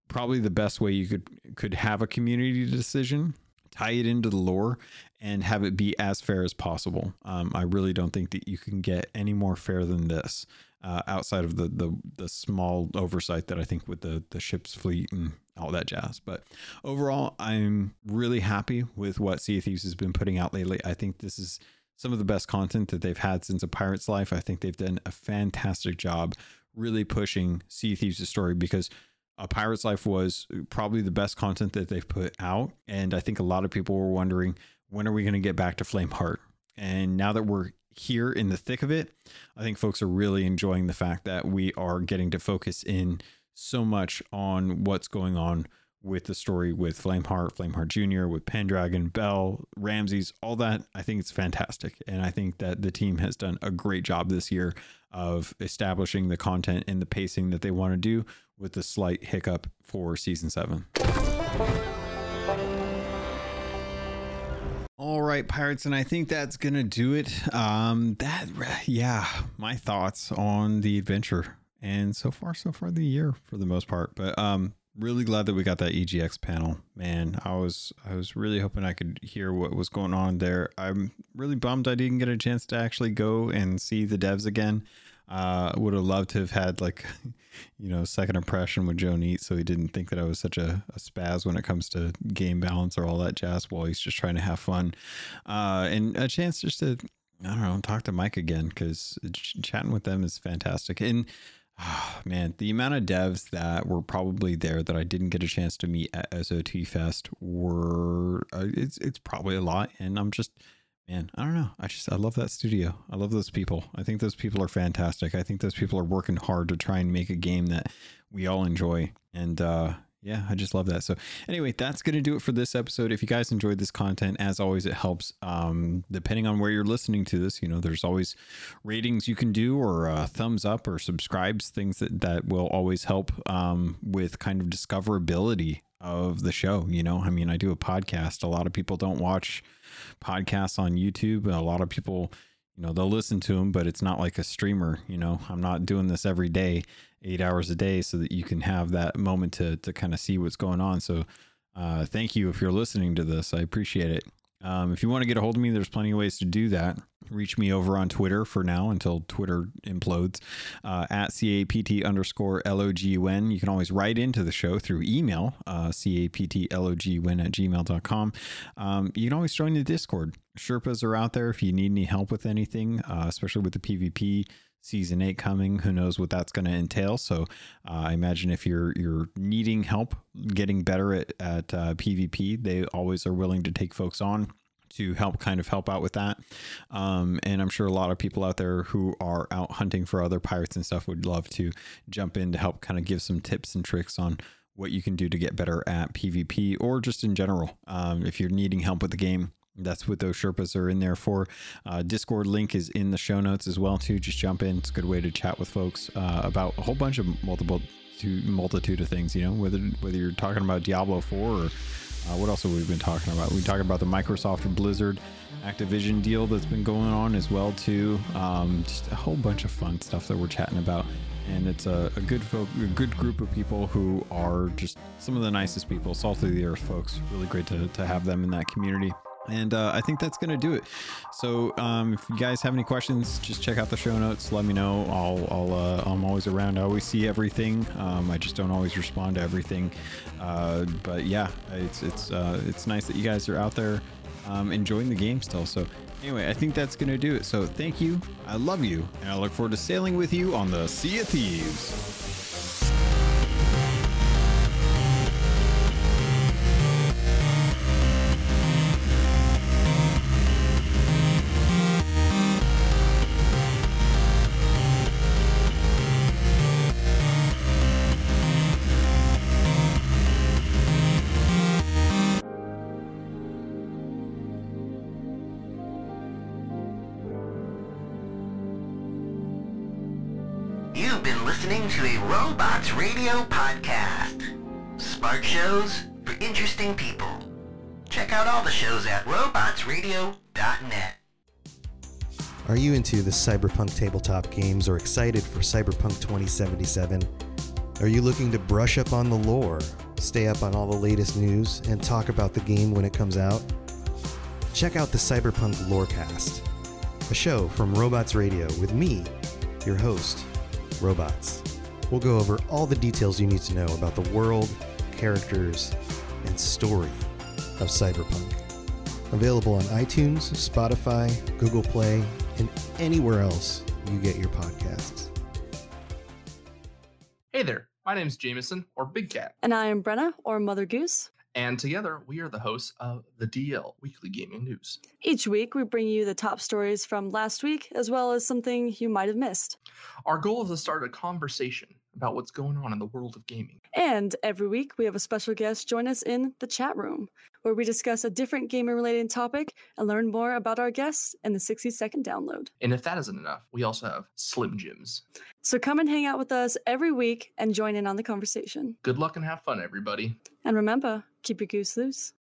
probably the best way you could could have a community decision tie it into the lore and have it be as fair as possible. Um, I really don't think that you can get any more fair than this, uh, outside of the, the the small oversight that I think with the the ship's fleet and all that jazz. But overall, I'm really happy with what Sea of Thieves has been putting out lately. I think this is some of the best content that they've had since a pirate's life. I think they've done a fantastic job really pushing Sea of Thieves' story because a Pirate's Life was probably the best content that they've put out. And I think a lot of people were wondering when are we going to get back to Flameheart? And now that we're here in the thick of it, I think folks are really enjoying the fact that we are getting to focus in so much on what's going on with the story with Flameheart, Flameheart Jr., with Pendragon, Belle, Ramsey, all that. I think it's fantastic. And I think that the team has done a great job this year of establishing the content and the pacing that they want to do with the slight hiccup for season seven. All right, pirates, and I think that's gonna do it. Um, that yeah, my thoughts on the adventure, and so far, so far the year for the most part. But um, really glad that we got that EGX panel. Man, I was I was really hoping I could hear what was going on there. I'm really bummed I didn't get a chance to actually go and see the devs again. Uh, would have loved to have had like, you know, second impression with Joe Neate, so he didn't think that I was such a, a, spaz when it comes to game balance or all that jazz while he's just trying to have fun, uh, and a chance just to I don't know talk to Mike again because chatting with them is fantastic. And Oh, man, the amount of devs that were probably there that I didn't get a chance to meet at SOT Fest were uh, it's it's probably a lot, and I'm just man, I don't know. I just I love that studio. I love those people. I think those people are fantastic. I think those people are working hard to try and make a game that we all enjoy, and uh, yeah, I just love that. So anyway, that's going to do it for this episode. If you guys enjoyed this content, as always, it helps. Um, depending on where you're listening to this, you know, there's always ratings you can do or uh, thumbs up or subscribes, things that, that will always help um, with kind of discoverability of the show. You know, I mean, I do a podcast. A lot of people don't watch podcasts on YouTube. A lot of people, you know, they'll listen to them, but it's not like a streamer. You know, I'm not doing this every day eight hours a day so that you can have that moment to to kind of see what's going on. So uh, thank you if you're listening to this. I appreciate it. Um, if you want to get a hold of me, there's plenty of ways to do that. Reach me over on Twitter for now until Twitter implodes uh, at CAPT underscore LOGUN. You can always write into the show through email, uh, CAPTLOGUN at gmail.com. Um, you can always join the Discord. Sherpas are out there if you need any help with anything, uh, especially with the PvP season eight coming. Who knows what that's going to entail? So uh, I imagine if you're you're needing help getting better at at uh, PvP, they always are willing to take folks on to help kind of help out with that. Um, and I'm sure a lot of people out there who are out hunting for other pirates and stuff would love to jump in to help kind of give some tips and tricks on what you can do to get better at PvP or just in general. Um, if you're needing help with the game, that's what those Sherpas are in there for. Uh, Discord link is in the show notes as well too. Just jump in. It's a good way to chat with folks uh, about a whole bunch of multiple to multitude of things. You know, whether whether you're talking about Diablo 4 or uh, what else have we been talking about? We talking about the Microsoft Blizzard Activision deal that's been going on as well too. Um, just a whole bunch of fun stuff that we're chatting about. And it's a, a good folk, a good group of people who are just some of the nicest people, salt of the earth folks. Really great to, to have them in that community. And uh, I think that's going to do it. So um, if you guys have any questions, just check out the show notes. Let me know. I'll, I'll uh, I'm always around. I always see everything. Um, I just don't always respond to everything. Uh, but yeah, it's it's uh, it's nice that you guys are out there um, enjoying the game still. So anyway, I think that's going to do it. So thank you. I love you, and I look forward to sailing with you on the Sea of Thieves. Are you into the cyberpunk tabletop games or excited for Cyberpunk 2077? Are you looking to brush up on the lore stay up on all the latest news, and talk about the game when it comes out? Check out the Cyberpunk Lorecast, a show from Robots Radio with me, your host, Robots. We'll go over all the details you need to know about the world, characters, and story of Cyberpunk. Available on iTunes, Spotify, Google Play, and anywhere else you get your podcasts. Hey there, my name is Jameson, or Big Cat, And I am Brenna, or Mother Goose. and together we are the hosts of the DL Weekly Gaming News. Each week, we bring you the top stories from last week, as well as something you might have missed. Our goal is to start a conversation about what's going on in the world of gaming. And every week, we have a special guest join us in the chat room, where we discuss a different gamer related topic and learn more about our guests in the 60 second download. And if that isn't enough, we also have Slim Jims. So come and hang out with us every week and join in on the conversation. Good luck and have fun, everybody. And remember, keep your goose loose.